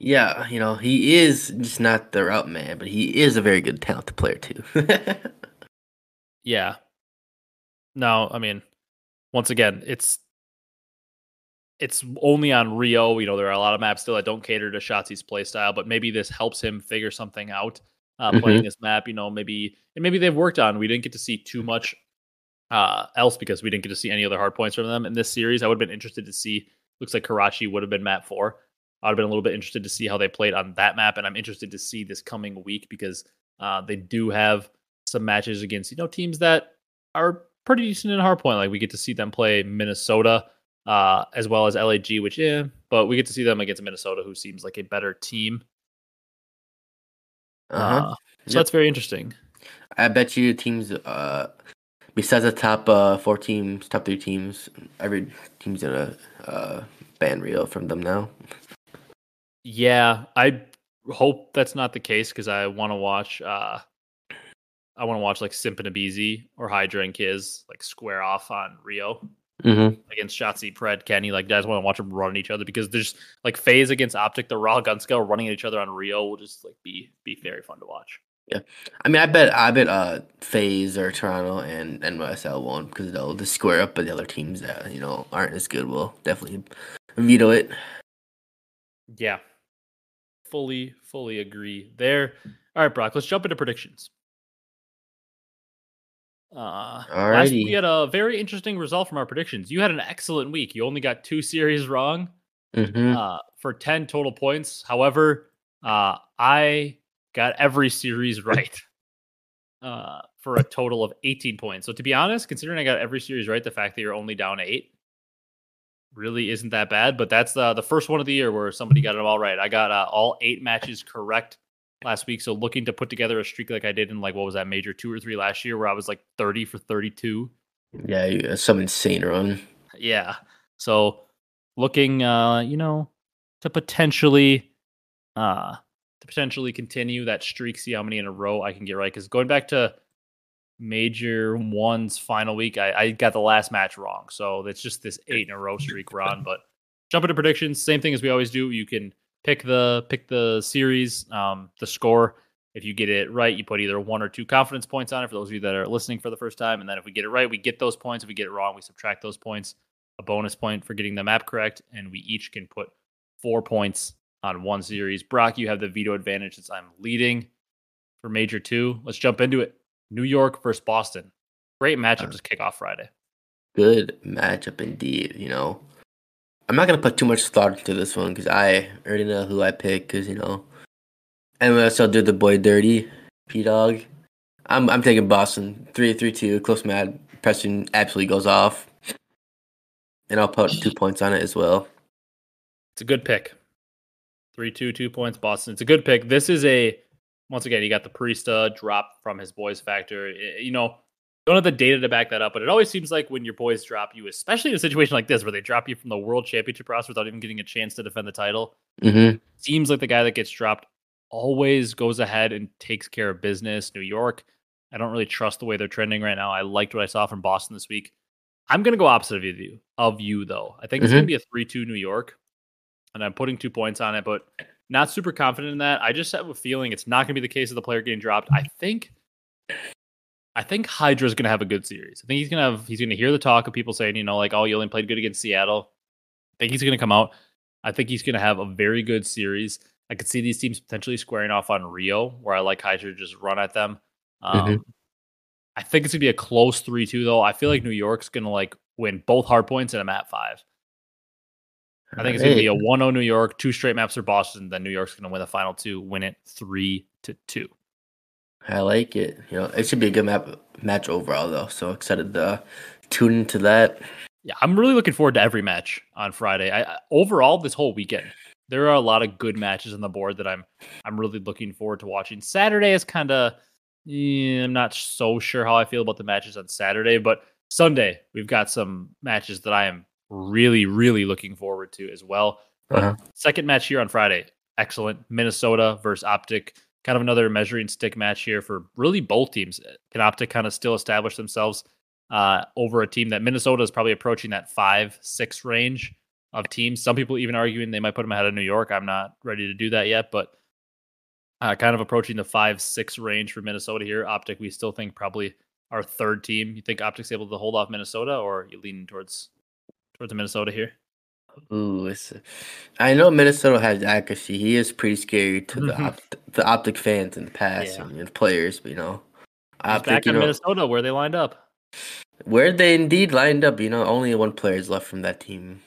Yeah, you know, he is just not the route man, but he is a very good talented player too. (laughs) yeah. No, I mean, once again, it's it's only on Rio. You know, there are a lot of maps still that don't cater to Shotzzy's playstyle, but maybe this helps him figure something out. Uh, mm-hmm. Playing this map, you know, maybe and maybe they've worked on. We didn't get to see too much uh, else because we didn't get to see any other hard points from them in this series. I would have been interested to see Looks like Karachi would have been map four. I'd have been a little bit interested to see how they played on that map, and I'm interested to see this coming week because uh, they do have some matches against you know teams that are pretty decent in hardpoint. Like we get to see them play Minnesota uh, as well as LAG, which yeah, but we get to see them against Minnesota, who seems like a better team. Uh-huh. Uh, so that's very interesting. I bet you teams uh besides the top uh four teams, top three teams, every team's gonna uh ban Rio from them now. Yeah, I hope that's not the case because I want to watch. uh I want to watch like Simp and Abezy or Hydra and Kiz like square off on Rio Mm-hmm. against Shotzzy, Pred, Kenny. Like, guys want to watch them run at each other because there's like FaZe against Optic, the raw gun skill running at each other on Rio will just like be be very fun to watch. Yeah, I mean, I bet I bet uh FaZe or Toronto and NYSL won't because they'll just square up, but the other teams that you know aren't as good will definitely veto it. Yeah. Fully, fully agree there. All right, Brock, let's jump into predictions. Uh, last week we had a very interesting result from our predictions. You had an excellent week. You only got two series wrong Mm-hmm. uh, for 10 total points. However, uh, I got every series right (laughs) uh, for a total of 18 points. So, to be honest, considering I got every series right, the fact that you're only down eight really isn't that bad. But that's uh, the first one of the year where somebody got it all right. I got uh, all eight matches correct last week. So, looking to put together a streak like I did in like what was that major two or three last year, where I was like 30 for 32. Yeah, that's some insane run. Yeah. So looking uh, you know, to potentially uh to potentially continue that streak, see how many in a row I can get right. Because going back to major one's final week, I, I got the last match wrong. So it's just this eight in a row (laughs) streak we're. But jump into predictions, same thing as we always do. You can pick the pick the series, um, the score. If you get it right, you put either one or two confidence points on it for those of you that are listening for the first time. And then if we get it right, we get those points. If we get it wrong, we subtract those points. A bonus point for getting the map correct, and we each can put four points on one series. Brock, you have the veto advantage since I'm leading for Major Two. Let's jump into it. New York versus Boston. Great matchup to kick off Friday. Good matchup indeed. You know, I'm not gonna put too much thought into this one because I already know who I pick. Because you know, MSL did the boy dirty, P Dog. I'm I'm taking Boston three three two close mad. Preston absolutely goes off, and I'll put two points on it as well. It's a good pick. Three, two, two points, Boston. It's a good pick. This is a once again, you got the Priestahh drop from his boys factor. I- You know, don't have the data to back that up, but it always seems like when your boys drop you, especially in a situation like this where they drop you from the world championship roster without even getting a chance to defend the title, Mm-hmm. seems like the guy that gets dropped always goes ahead and takes care of business. New York, I don't really trust the way they're trending right now. I liked what I saw from Boston this week. I'm gonna go opposite of you of you though. I think it's gonna mm-hmm. be a three two New York, and I'm putting two points on it, but not super confident in that. I just have a feeling it's not gonna be the case of the player getting dropped. I think I think Hydra's gonna have a good series. I think he's gonna have he's gonna hear the talk of people saying, you know, like, oh, you only played good against Seattle. I think he's gonna come out. I think he's gonna have a very good series. I could see these teams potentially squaring off on Rio, where I like Hydra to just run at them. Um, I think it's gonna be a close three-two though. I feel like New York's gonna like win both hard points and a map five. I think it's gonna be a 1-0 New York, two straight maps for Boston. Then New York's gonna win the final two, win it three to two. I like it. You know, it should be a good map match overall though. So excited to uh, tune into that. Yeah, I'm really looking forward to every match on Friday. I, I overall this whole weekend, there are a lot of good matches on the board that I'm I'm really looking forward to watching. Saturday is kind of I'm not so sure how I feel about the matches on Saturday, but Sunday we've got some matches that I am really really looking forward to as well. Uh-huh. Second match here on Friday, excellent. Minnesota versus Optic. Kind of another measuring stick match here for really both teams. Can Optic kind of still establish themselves uh, over a team that Minnesota is probably approaching that five, six range of teams. Some people even arguing they might put them ahead of New York. I'm not ready to do that yet, but uh, kind of approaching the five, six range for Minnesota here. Optic, we still think probably our third team. You think Optic's able to hold off Minnesota, or you leaning towards towards Minnesota here? Ooh, it's, I know Minnesota has accuracy. He is pretty scary to the Mhm. opt, the optic fans in the past Yeah. and, and players, but you know, optic. back You in know, Minnesota where they lined up. where they indeed lined up. You know, only one player is left from that team.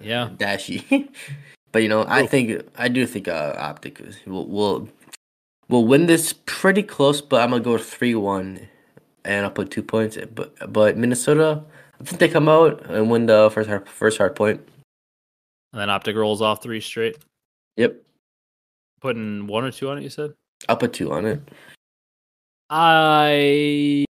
Yeah. (laughs) dashy. (laughs) but you know, I think I do think uh, Optic will will will win this pretty close. But I'm gonna go three one, and I'll put two points. But but Minnesota, I think they come out and win the first hard, first hard point. And then Optic rolls off three straight. Yep, Putting one or two on it, you said? I'll put two on it. I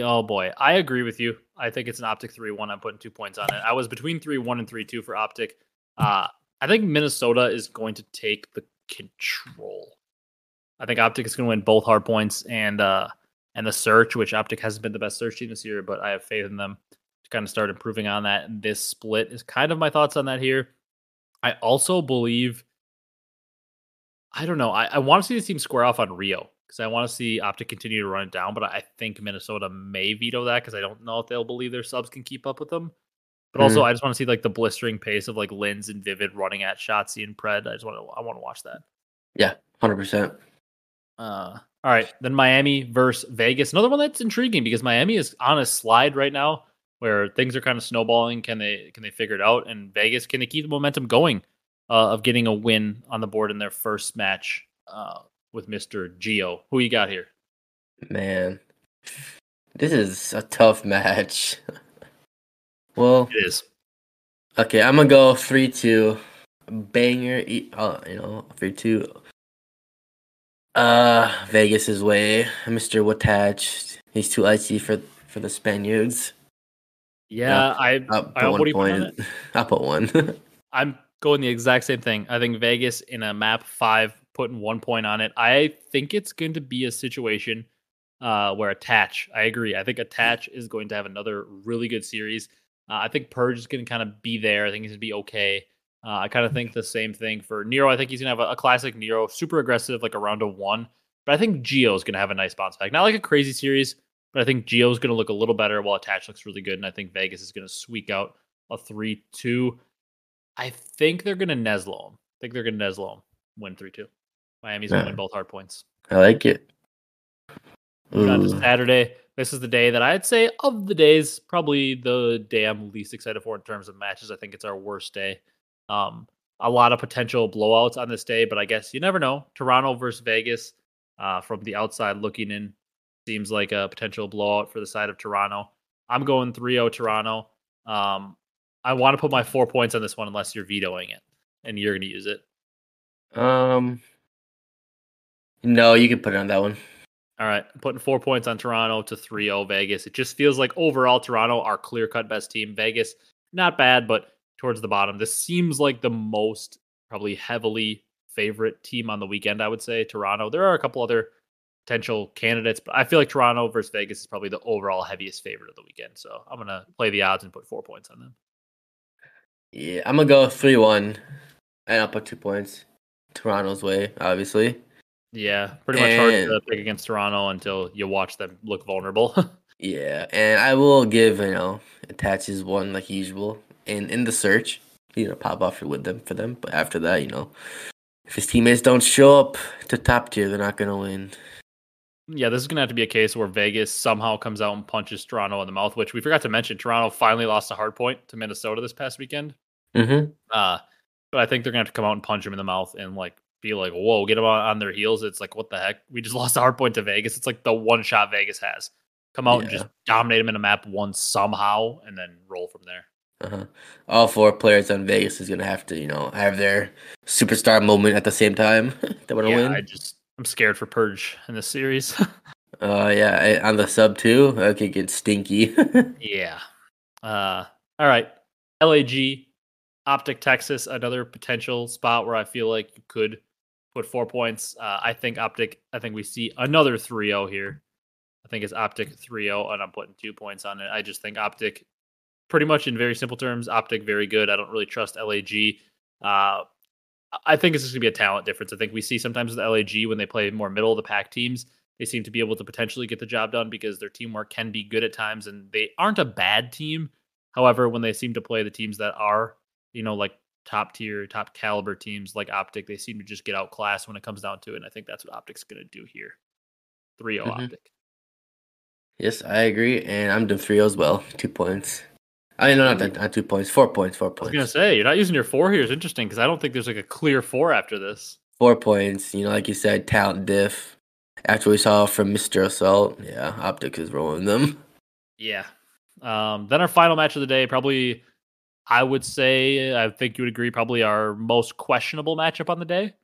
oh boy, I agree with you. I think it's an optic three one. I'm putting two points on it. I was between three one and three two for optic. Uh, I think Minnesota is going to take the control. I think optic is going to win both hard points and uh and the search, which optic hasn't been the best search team this year, but I have faith in them to kind of start improving on that. And this split is kind of my thoughts on that here. I also believe I don't know. I, I want to see this team square off on Rio because I want to see Optic continue to run it down. But I think Minnesota may veto that because I don't know if they'll believe their subs can keep up with them. But also, I just want to see like the blistering pace of like Lynz and Vivid running at Shotzzy and Pred. I just want to I want to watch that. Yeah, hundred percent. Uh, all right, then Miami versus Vegas. Another one that's intriguing because Miami is on a slide right now where things are kind of snowballing. Can they can they figure it out? And Vegas can they keep the momentum going uh, of getting a win on the board in their first match uh, with Mister Geo? Who you got here? Man, this is a tough match. (laughs) well, It is. okay, I'm gonna go three two, banger. e- Uh, you know, three two. Uh, Vegas's way. Mister Watach. He's too icy for for the Spaniards. Yeah, I I'll put I, one do you put on point. (laughs) I'll put one. (laughs) I'm going the exact same thing. I think Vegas in a map five, putting one point on it. I think it's going to be a situation uh, where Attach, I agree. I think Attach is going to have another really good series. Uh, I think Purj is going to kind of be there. I think he's going to be okay. Uh, I kind of think the same thing for Nero. I think he's going to have a, a classic Nero, super aggressive, like a round of one. But I think Geo is going to have a nice bounce back. Not like a crazy series, but I think Geo is going to look a little better while Attach looks really good. And I think Vegas is going to squeak out a 3 2. I think they're going to Neslo him. I think they're going to Neslo him, win 3 2. Miami's going to Yeah. win both hard points. I like it. Moving on to Saturday. This is the day that I'd say of the days, probably the day I'm least excited for in terms of matches. I think it's our worst day. Um, a lot of potential blowouts on this day, but I guess you never know. Toronto versus Vegas, uh, from the outside looking in, seems like a potential blowout for the side of Toronto. I'm going 3 0 Toronto. Um, I want to put my four points on this one unless you're vetoing it and you're going to use it. Um. No, you can put it on that one. All right, I'm putting four points on Toronto to 3 0 Vegas. It just feels like overall Toronto, our clear cut best team. Vegas, not bad, but towards the bottom. This seems like the most probably heavily favorite team on the weekend, I would say. Toronto. There are a couple other potential candidates, but I feel like Toronto versus Vegas is probably the overall heaviest favorite of the weekend. So I'm going to play the odds and put four points on them. Yeah, I'm gonna go three one, and I'll put two points. Toronto's way, obviously. Yeah, pretty much hard to And- pick against Toronto until you watch them look vulnerable. (laughs) Yeah, and I will give you know attaches one like usual in in the search. You know, pop off with them for them, but after that, you know, if his teammates don't show up to top tier, they're not gonna win. Yeah, this is gonna have to be a case where Vegas somehow comes out and punches Toronto in the mouth, which we forgot to mention. Toronto finally lost a hard point to Minnesota this past weekend. Mm-hmm. Uh, but I think they're gonna have to come out and punch him in the mouth and like be like, "Whoa, get them on, on their heels." It's like, what the heck? We just (laughs) lost a hard point to Vegas. It's like the one shot Vegas has. Come out and just dominate them in a map once somehow, and then roll from there. Uh-huh. All four players on Vegas is gonna have to, you know, have their superstar moment at the same time. they want to yeah, win. I just I'm scared for Purj in this series. (laughs) Uh, yeah, I, on the sub too. I could get stinky. (laughs) Yeah. Uh, all right. LAG, Optic Texas, another potential spot where I feel like you could put four points. Uh, I think Optic, I think we see another 3 0 here. I think it's Optic 3 0, and I'm putting two points on it. I just think Optic, pretty much in very simple terms, Optic very good. I don't really trust LAG. Uh, I think it's just going to be a talent difference. I think we see sometimes with LAG when they play more middle of the pack teams, they seem to be able to potentially get the job done because their teamwork can be good at times and they aren't a bad team. However, when they seem to play the teams that are, you know, like top tier, top caliber teams like Optic, they seem to just get outclassed when it comes down to it. And I think that's what Optic's going to do here. 3 0 Mhm. Optic. yes, I agree, and I'm doing three as well. Two points. I know not, not two points, four points, four points. I was gonna say you're not using your four here is interesting because I don't think there's like a clear four after this. Four points. You know, like you said, talent diff. After we saw from Mr. Assault, yeah, Optic is rolling them. Yeah. Um, then our final match of the day, probably, I would say, I think you would agree, probably our most questionable matchup on the day.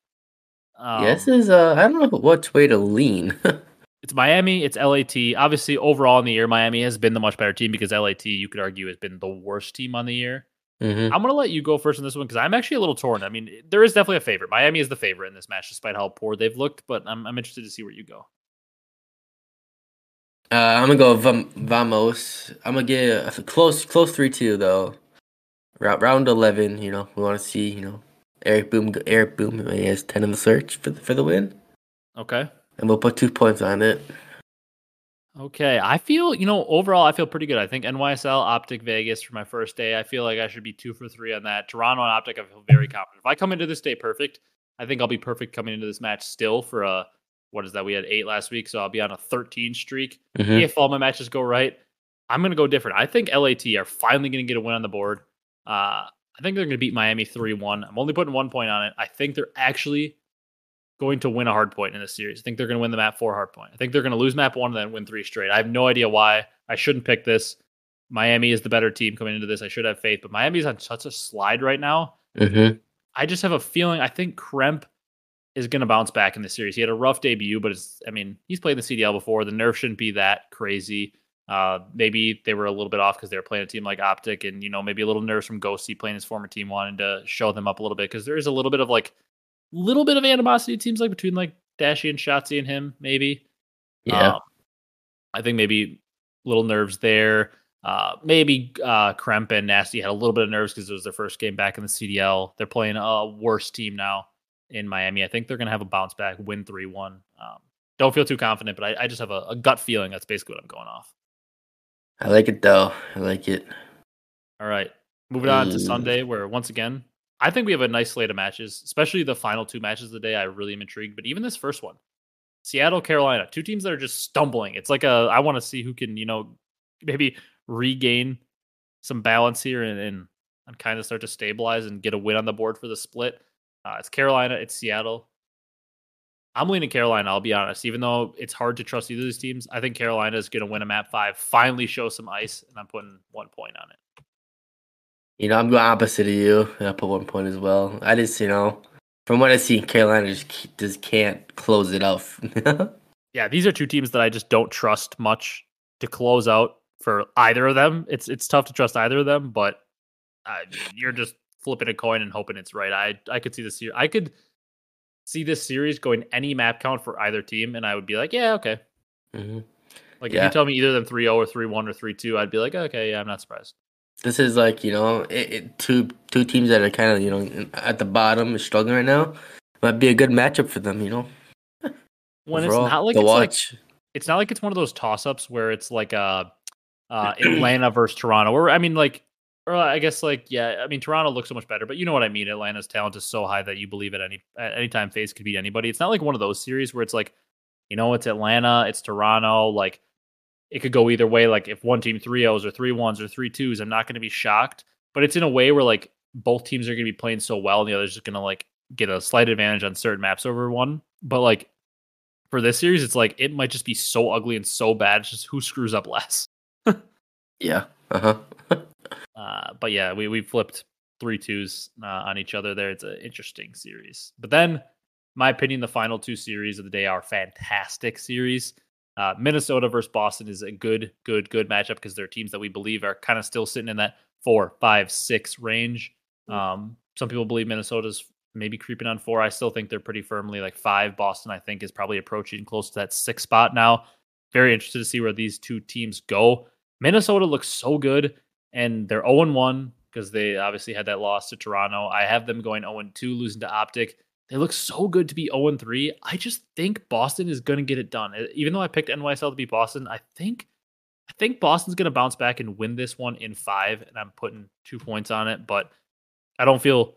Um, yeah, this is uh, I don't know which way to lean. (laughs) it's Miami, it's LAT. Obviously, overall in the year, Miami has been the much better team because LAT, you could argue, has been the worst team on the year. Mhm. I'm going to let you go first in this one because I'm actually a little torn. I mean, there is definitely a favorite. Miami is the favorite in this match, despite how poor they've looked, but I'm, I'm interested to see where you go. Uh, I'm gonna go Vam- Vamos. I'm gonna get a close, close three two though. Round round eleven, you know, we want to see, you know, Eric Boom, Eric Boom, he has ten in the search for the, for the win, Okay. And we'll put two points on it. Okay, I feel you know overall I feel pretty good. I think NYSL Optic Vegas for my first day. I feel like I should be two for three on that. Toronto and Optic, I feel very confident. If I come into this day perfect, I think I'll be perfect coming into this match still for a what is that? We had eight last week, so I'll be on a 13 streak. Mhm. If all my matches go right, I'm gonna go different. I think LAT are finally gonna get a win on the board. Uh, I think they're gonna beat Miami three one. I'm only putting one point on it. I think they're actually going to win a hard point in this series. I think they're going to win the map four hard point. I think they're going to lose map one and then win three straight. I have no idea why. I shouldn't pick this. Miami is the better team coming into this. I should have faith, but Miami's on such a slide right now. Mhm. I just have a feeling. I think Kremp is going to bounce back in the series. He had a rough debut, but it's. I mean, he's played the CDL before. The nerf shouldn't be that crazy. Uh, maybe they were a little bit off because they were playing a team like Optic, and you know maybe a little nerves from Ghosty playing his former team, wanting to show them up a little bit because there is a little bit of like, little bit of animosity. It seems like between like Dashy and Shotzzy and him, maybe. Yeah. Um, I think maybe little nerves there. Uh, maybe uh, Kremp and Nasty had a little bit of nerves because it was their first game back in the CDL. They're playing a worse team now in Miami. I think they're going to have a bounce back, win 3 1. Um, don't feel too confident, but I, I just have a, a gut feeling that's basically what I'm going off. I like it though. I like it. All right. Moving on to Mm. Sunday, where once again, I think we have a nice slate of matches, especially the final two matches of the day. I really am intrigued, but even this first one, Seattle, Carolina, two teams that are just stumbling. It's like a, I want to see who can, you know, maybe regain some balance here and, and, and kind of start to stabilize and get a win on the board for the split. Uh, it's Carolina, it's Seattle. I'm leaning Carolina, I'll be honest. Even though it's hard to trust either of these teams, I think Carolina is going to win a map five, finally show some ice, and I'm putting one point on it. You know, I'm going opposite of you. I put one point as well. I just, you know, from what I see, Carolina just just can't close it out. (laughs) yeah, these are two teams that I just don't trust much to close out for either of them. It's it's tough to trust either of them, but mean, you're just flipping a coin and hoping it's right. I I could see this here. I could see this series going any map count for either team, and I would be like, yeah, okay. hmm Like if you tell me either of them 3-0 or 3-1 or 3-2, I'd be like, okay, yeah, I'm not surprised. This is like you know, it, it, two two teams that are kind of you know at the bottom, struggling right now. Might be a good matchup for them. You know, (laughs) When overall, it's not like it's like it's not like it's one of those toss ups where it's like uh, uh (clears throat) Atlanta versus Toronto. Or I mean, like, or I guess like yeah, I mean Toronto looks so much better, but you know what I mean. Atlanta's talent is so high that you believe at any at any time FaZe could beat anybody. It's not like one of those series where it's like, you know, it's Atlanta, it's Toronto, like. It could go either way. Like if one team three O's or three ones or three twos, I'm not going to be shocked. But it's in a way where like both teams are going to be playing so well, and the other's just going to like get a slight advantage on certain maps over one. But like for this series, it's like it might just be so ugly and so bad. It's just who screws up less. (laughs) Yeah. Uh huh. (laughs) Uh, but yeah, we we flipped three twos uh, on each other there. It's an interesting series. But then, my opinion, the final two series of the day are fantastic series. Uh, Minnesota versus Boston is a good, good, good matchup because they're teams that we believe are kind of still sitting in that four, five, six range. Um, some people believe Minnesota's maybe creeping on four. I still think they're pretty firmly like five. Boston, I think, is probably approaching close to that six spot now. Very interested to see where these two teams go. Minnesota looks so good, and they're 0 1 because they obviously had that loss to Toronto. I have them going 0 2, losing to Optic. They look so good to be 0 3. I just think Boston is going to get it done. Even though I picked NYSL to beat Boston, I think I think Boston's going to bounce back and win this one in five, and I'm putting two points on it. But I don't feel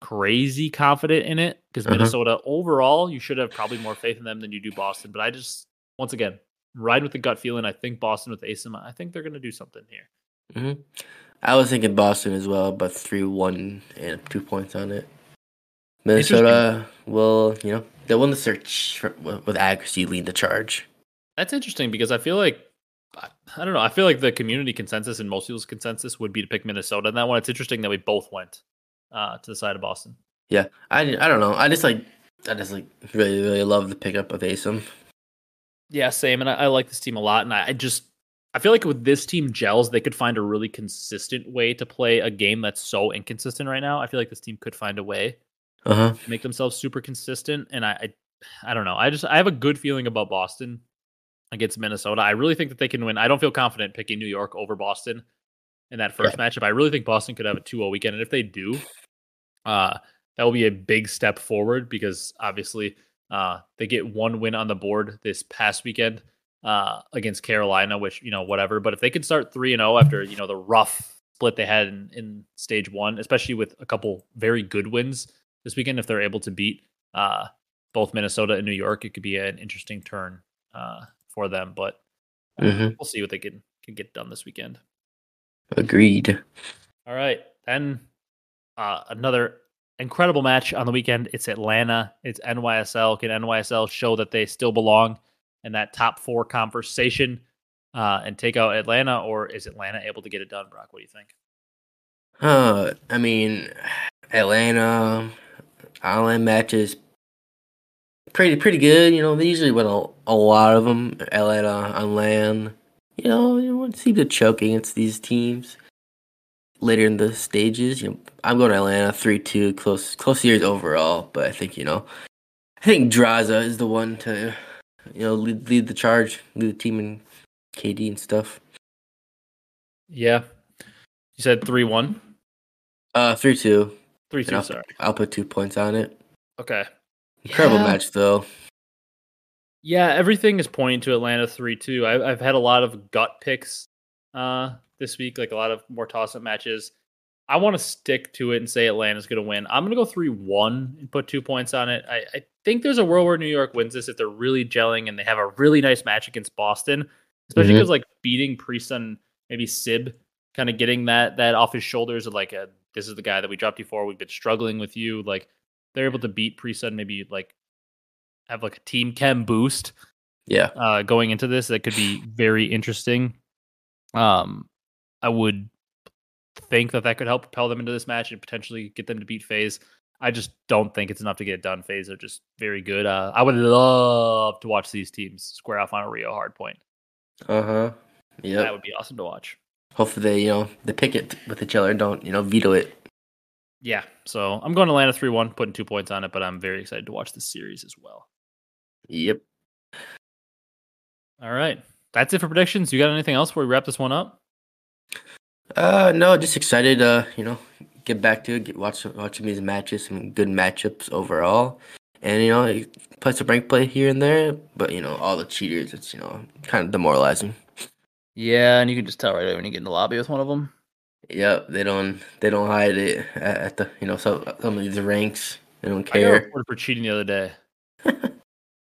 crazy confident in it because Uh-huh. Minnesota overall, you should have probably more faith in them than you do Boston. But I just, once again, ride with the gut feeling. I think Boston with ASIM, I think they're going to do something here. hmm I was thinking Boston as well, but three one and two points on it. Minnesota will, you know, they'll win the search for, with accuracy, lead the charge. That's interesting because I feel like I don't know. I feel like the community consensus and most people's consensus would be to pick Minnesota in that one. It's interesting that we both went uh, to the side of Boston. Yeah, I, I don't know. I just like I just like really really love the pickup of Asim. Yeah, same. And I, I like this team a lot. And I, I just I feel like with this team gels, they could find a really consistent way to play a game that's so inconsistent right now. I feel like this team could find a way Uh-huh. make themselves super consistent. And I, I, I don't know. I just I have a good feeling about Boston against Minnesota. I really think that they can win. I don't feel confident picking New York over Boston in that first matchup. I really think Boston could have a 2-0 weekend, and if they do, uh, that will be a big step forward because obviously uh, they get one win on the board this past weekend uh, against Carolina, which you know whatever. But if they can start three and zero after you know the rough split they had in, in stage one, especially with a couple very good wins this weekend, if they're able to beat uh, both Minnesota and New York, it could be an interesting turn uh, for them. But uh, Mhm. we'll see what they can can get done this weekend. Agreed. All right, then uh, another incredible match on the weekend. It's Atlanta. It's NYSL. Can NYSL show that they still belong in that top four conversation uh, and take out Atlanta, or is Atlanta able to get it done? Brock, what do you think? Uh, I mean, Atlanta, Island matches, pretty pretty good. You know, they usually win a, a lot of them. Atlanta on land, you know, you don't seem to choke against these teams later in the stages. You know, I'm going to Atlanta three two, close close years overall. But I think you know, I think Drazah is the one to you know lead, lead the charge, lead the team in KD and stuff. Yeah, you said three one, Uh, three two. Three And two. I'll, Sorry. I'll put two points on it. Okay. Incredible Yeah. match though. Yeah, everything is pointing to Atlanta three two. I've had a lot of gut picks uh, this week, like a lot of more toss up matches. I want to stick to it and say Atlanta's going to win. I'm going to go three one and put two points on it. I, I think there's a world where New York wins this if they're really gelling and they have a really nice match against Boston, especially because like beating Priest and maybe Sib, kind of getting that that off his shoulders of like a, this is the guy that we dropped you for. We've been struggling with you. Like they're able to beat Priest and maybe like have like a team chem boost Yeah. uh, going into this that could be (sighs) very interesting. Um, I would think that that could help propel them into this match and potentially get them to beat FaZe. I just don't think it's enough to get it done. FaZe are just very good. Uh, I would love to watch these teams square off on a Rio hard point. Uh huh. Yeah. That would be awesome to watch. Hopefully they, you know, they pick it with each other and don't, you know, veto it. Yeah, so I'm going to Atlanta 3 1, putting two points on it, but I'm very excited to watch this series as well. Yep. All right. That's it for predictions. You got anything else before we wrap this one up? Uh, no, just excited. Uh, you know, get back to it. Get watch watching these matches, some good matchups overall, and you know, play some rank play here and there. But you know, all the cheaters, it's you know, kind of demoralizing. Yeah, and you can just tell right away when you get in the lobby with one of them. Yep, they don't they don't hide it at, at the you know some some of these ranks. They don't I got care. reported for cheating the other day. (laughs)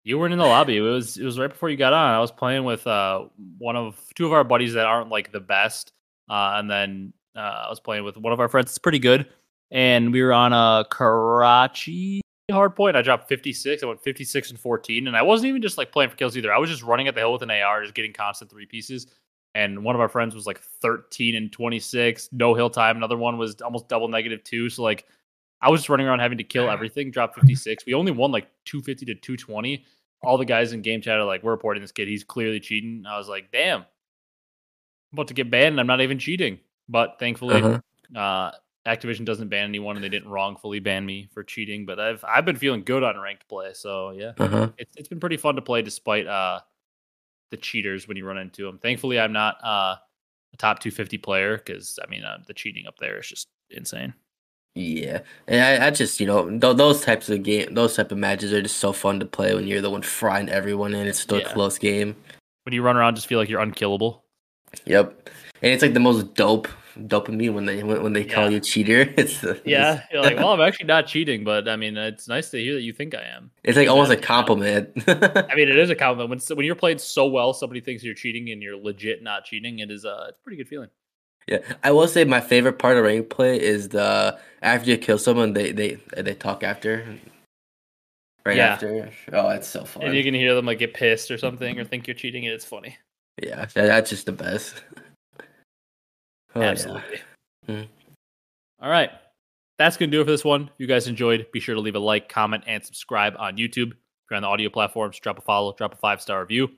you weren't in the lobby. It was it was right before you got on. I was playing with uh one of two of our buddies that aren't like the best, uh, and then uh, I was playing with one of our friends. It's pretty good, and we were on a Karachi hard point. I dropped 56. I went 56 and 14, and I wasn't even just like playing for kills either. I was just running at the hill with an AR, just getting constant three pieces. And one of our friends was like 13 and 26, no hill time. Another one was almost double negative two. So like I was just running around having to kill everything, drop 56. We only won like 250 to 220. All the guys in game chat are like, we're reporting this kid. He's clearly cheating. I was like, damn, I'm about to get banned and I'm not even cheating. But thankfully, Uh-huh. uh, Activision doesn't ban anyone and they didn't wrongfully ban me for cheating. But I've I've been feeling good on ranked play. So yeah, Uh huh. it's it's been pretty fun to play despite uh the cheaters when you run into them. Thankfully, I'm not uh a top 250 player because I mean uh, the cheating up there is just insane. Yeah, and I, I just you know th- those types of game, those type of matches are just so fun to play when you're the one frying everyone and it's still Yeah. a close game. When you run around, just feel like you're unkillable. Yep, and it's like the most dope dopamine when they when, when they call you cheater. (laughs) It's Yeah, you're like, well, (laughs) I'm actually not cheating, but I mean, it's nice to hear that you think I am. it's like almost a compliment. I mean, it (laughs) is a compliment when when you're playing so well, somebody thinks you're cheating and you're legit not cheating. It is uh, it's a pretty good feeling. Yeah, I will say my favorite part of rank play is the after you kill someone, they they they talk after, right Yeah. after. Oh, it's so fun. And you can hear them like get pissed or something or think you're cheating and it's funny. Yeah, that's just the best. Oh, yeah. Absolutely. Mhm. All right. That's going to do it for this one. If you guys enjoyed, be sure to leave a like, comment, and subscribe on YouTube. If you're on the audio platforms, drop a follow, drop a five star review.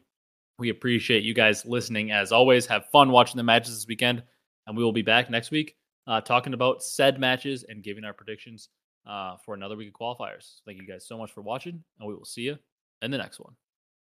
We appreciate you guys listening as always. Have fun watching the matches this weekend. And we will be back next week uh, talking about said matches and giving our predictions uh, for another week of qualifiers. Thank you guys so much for watching, and we will see you in the next one.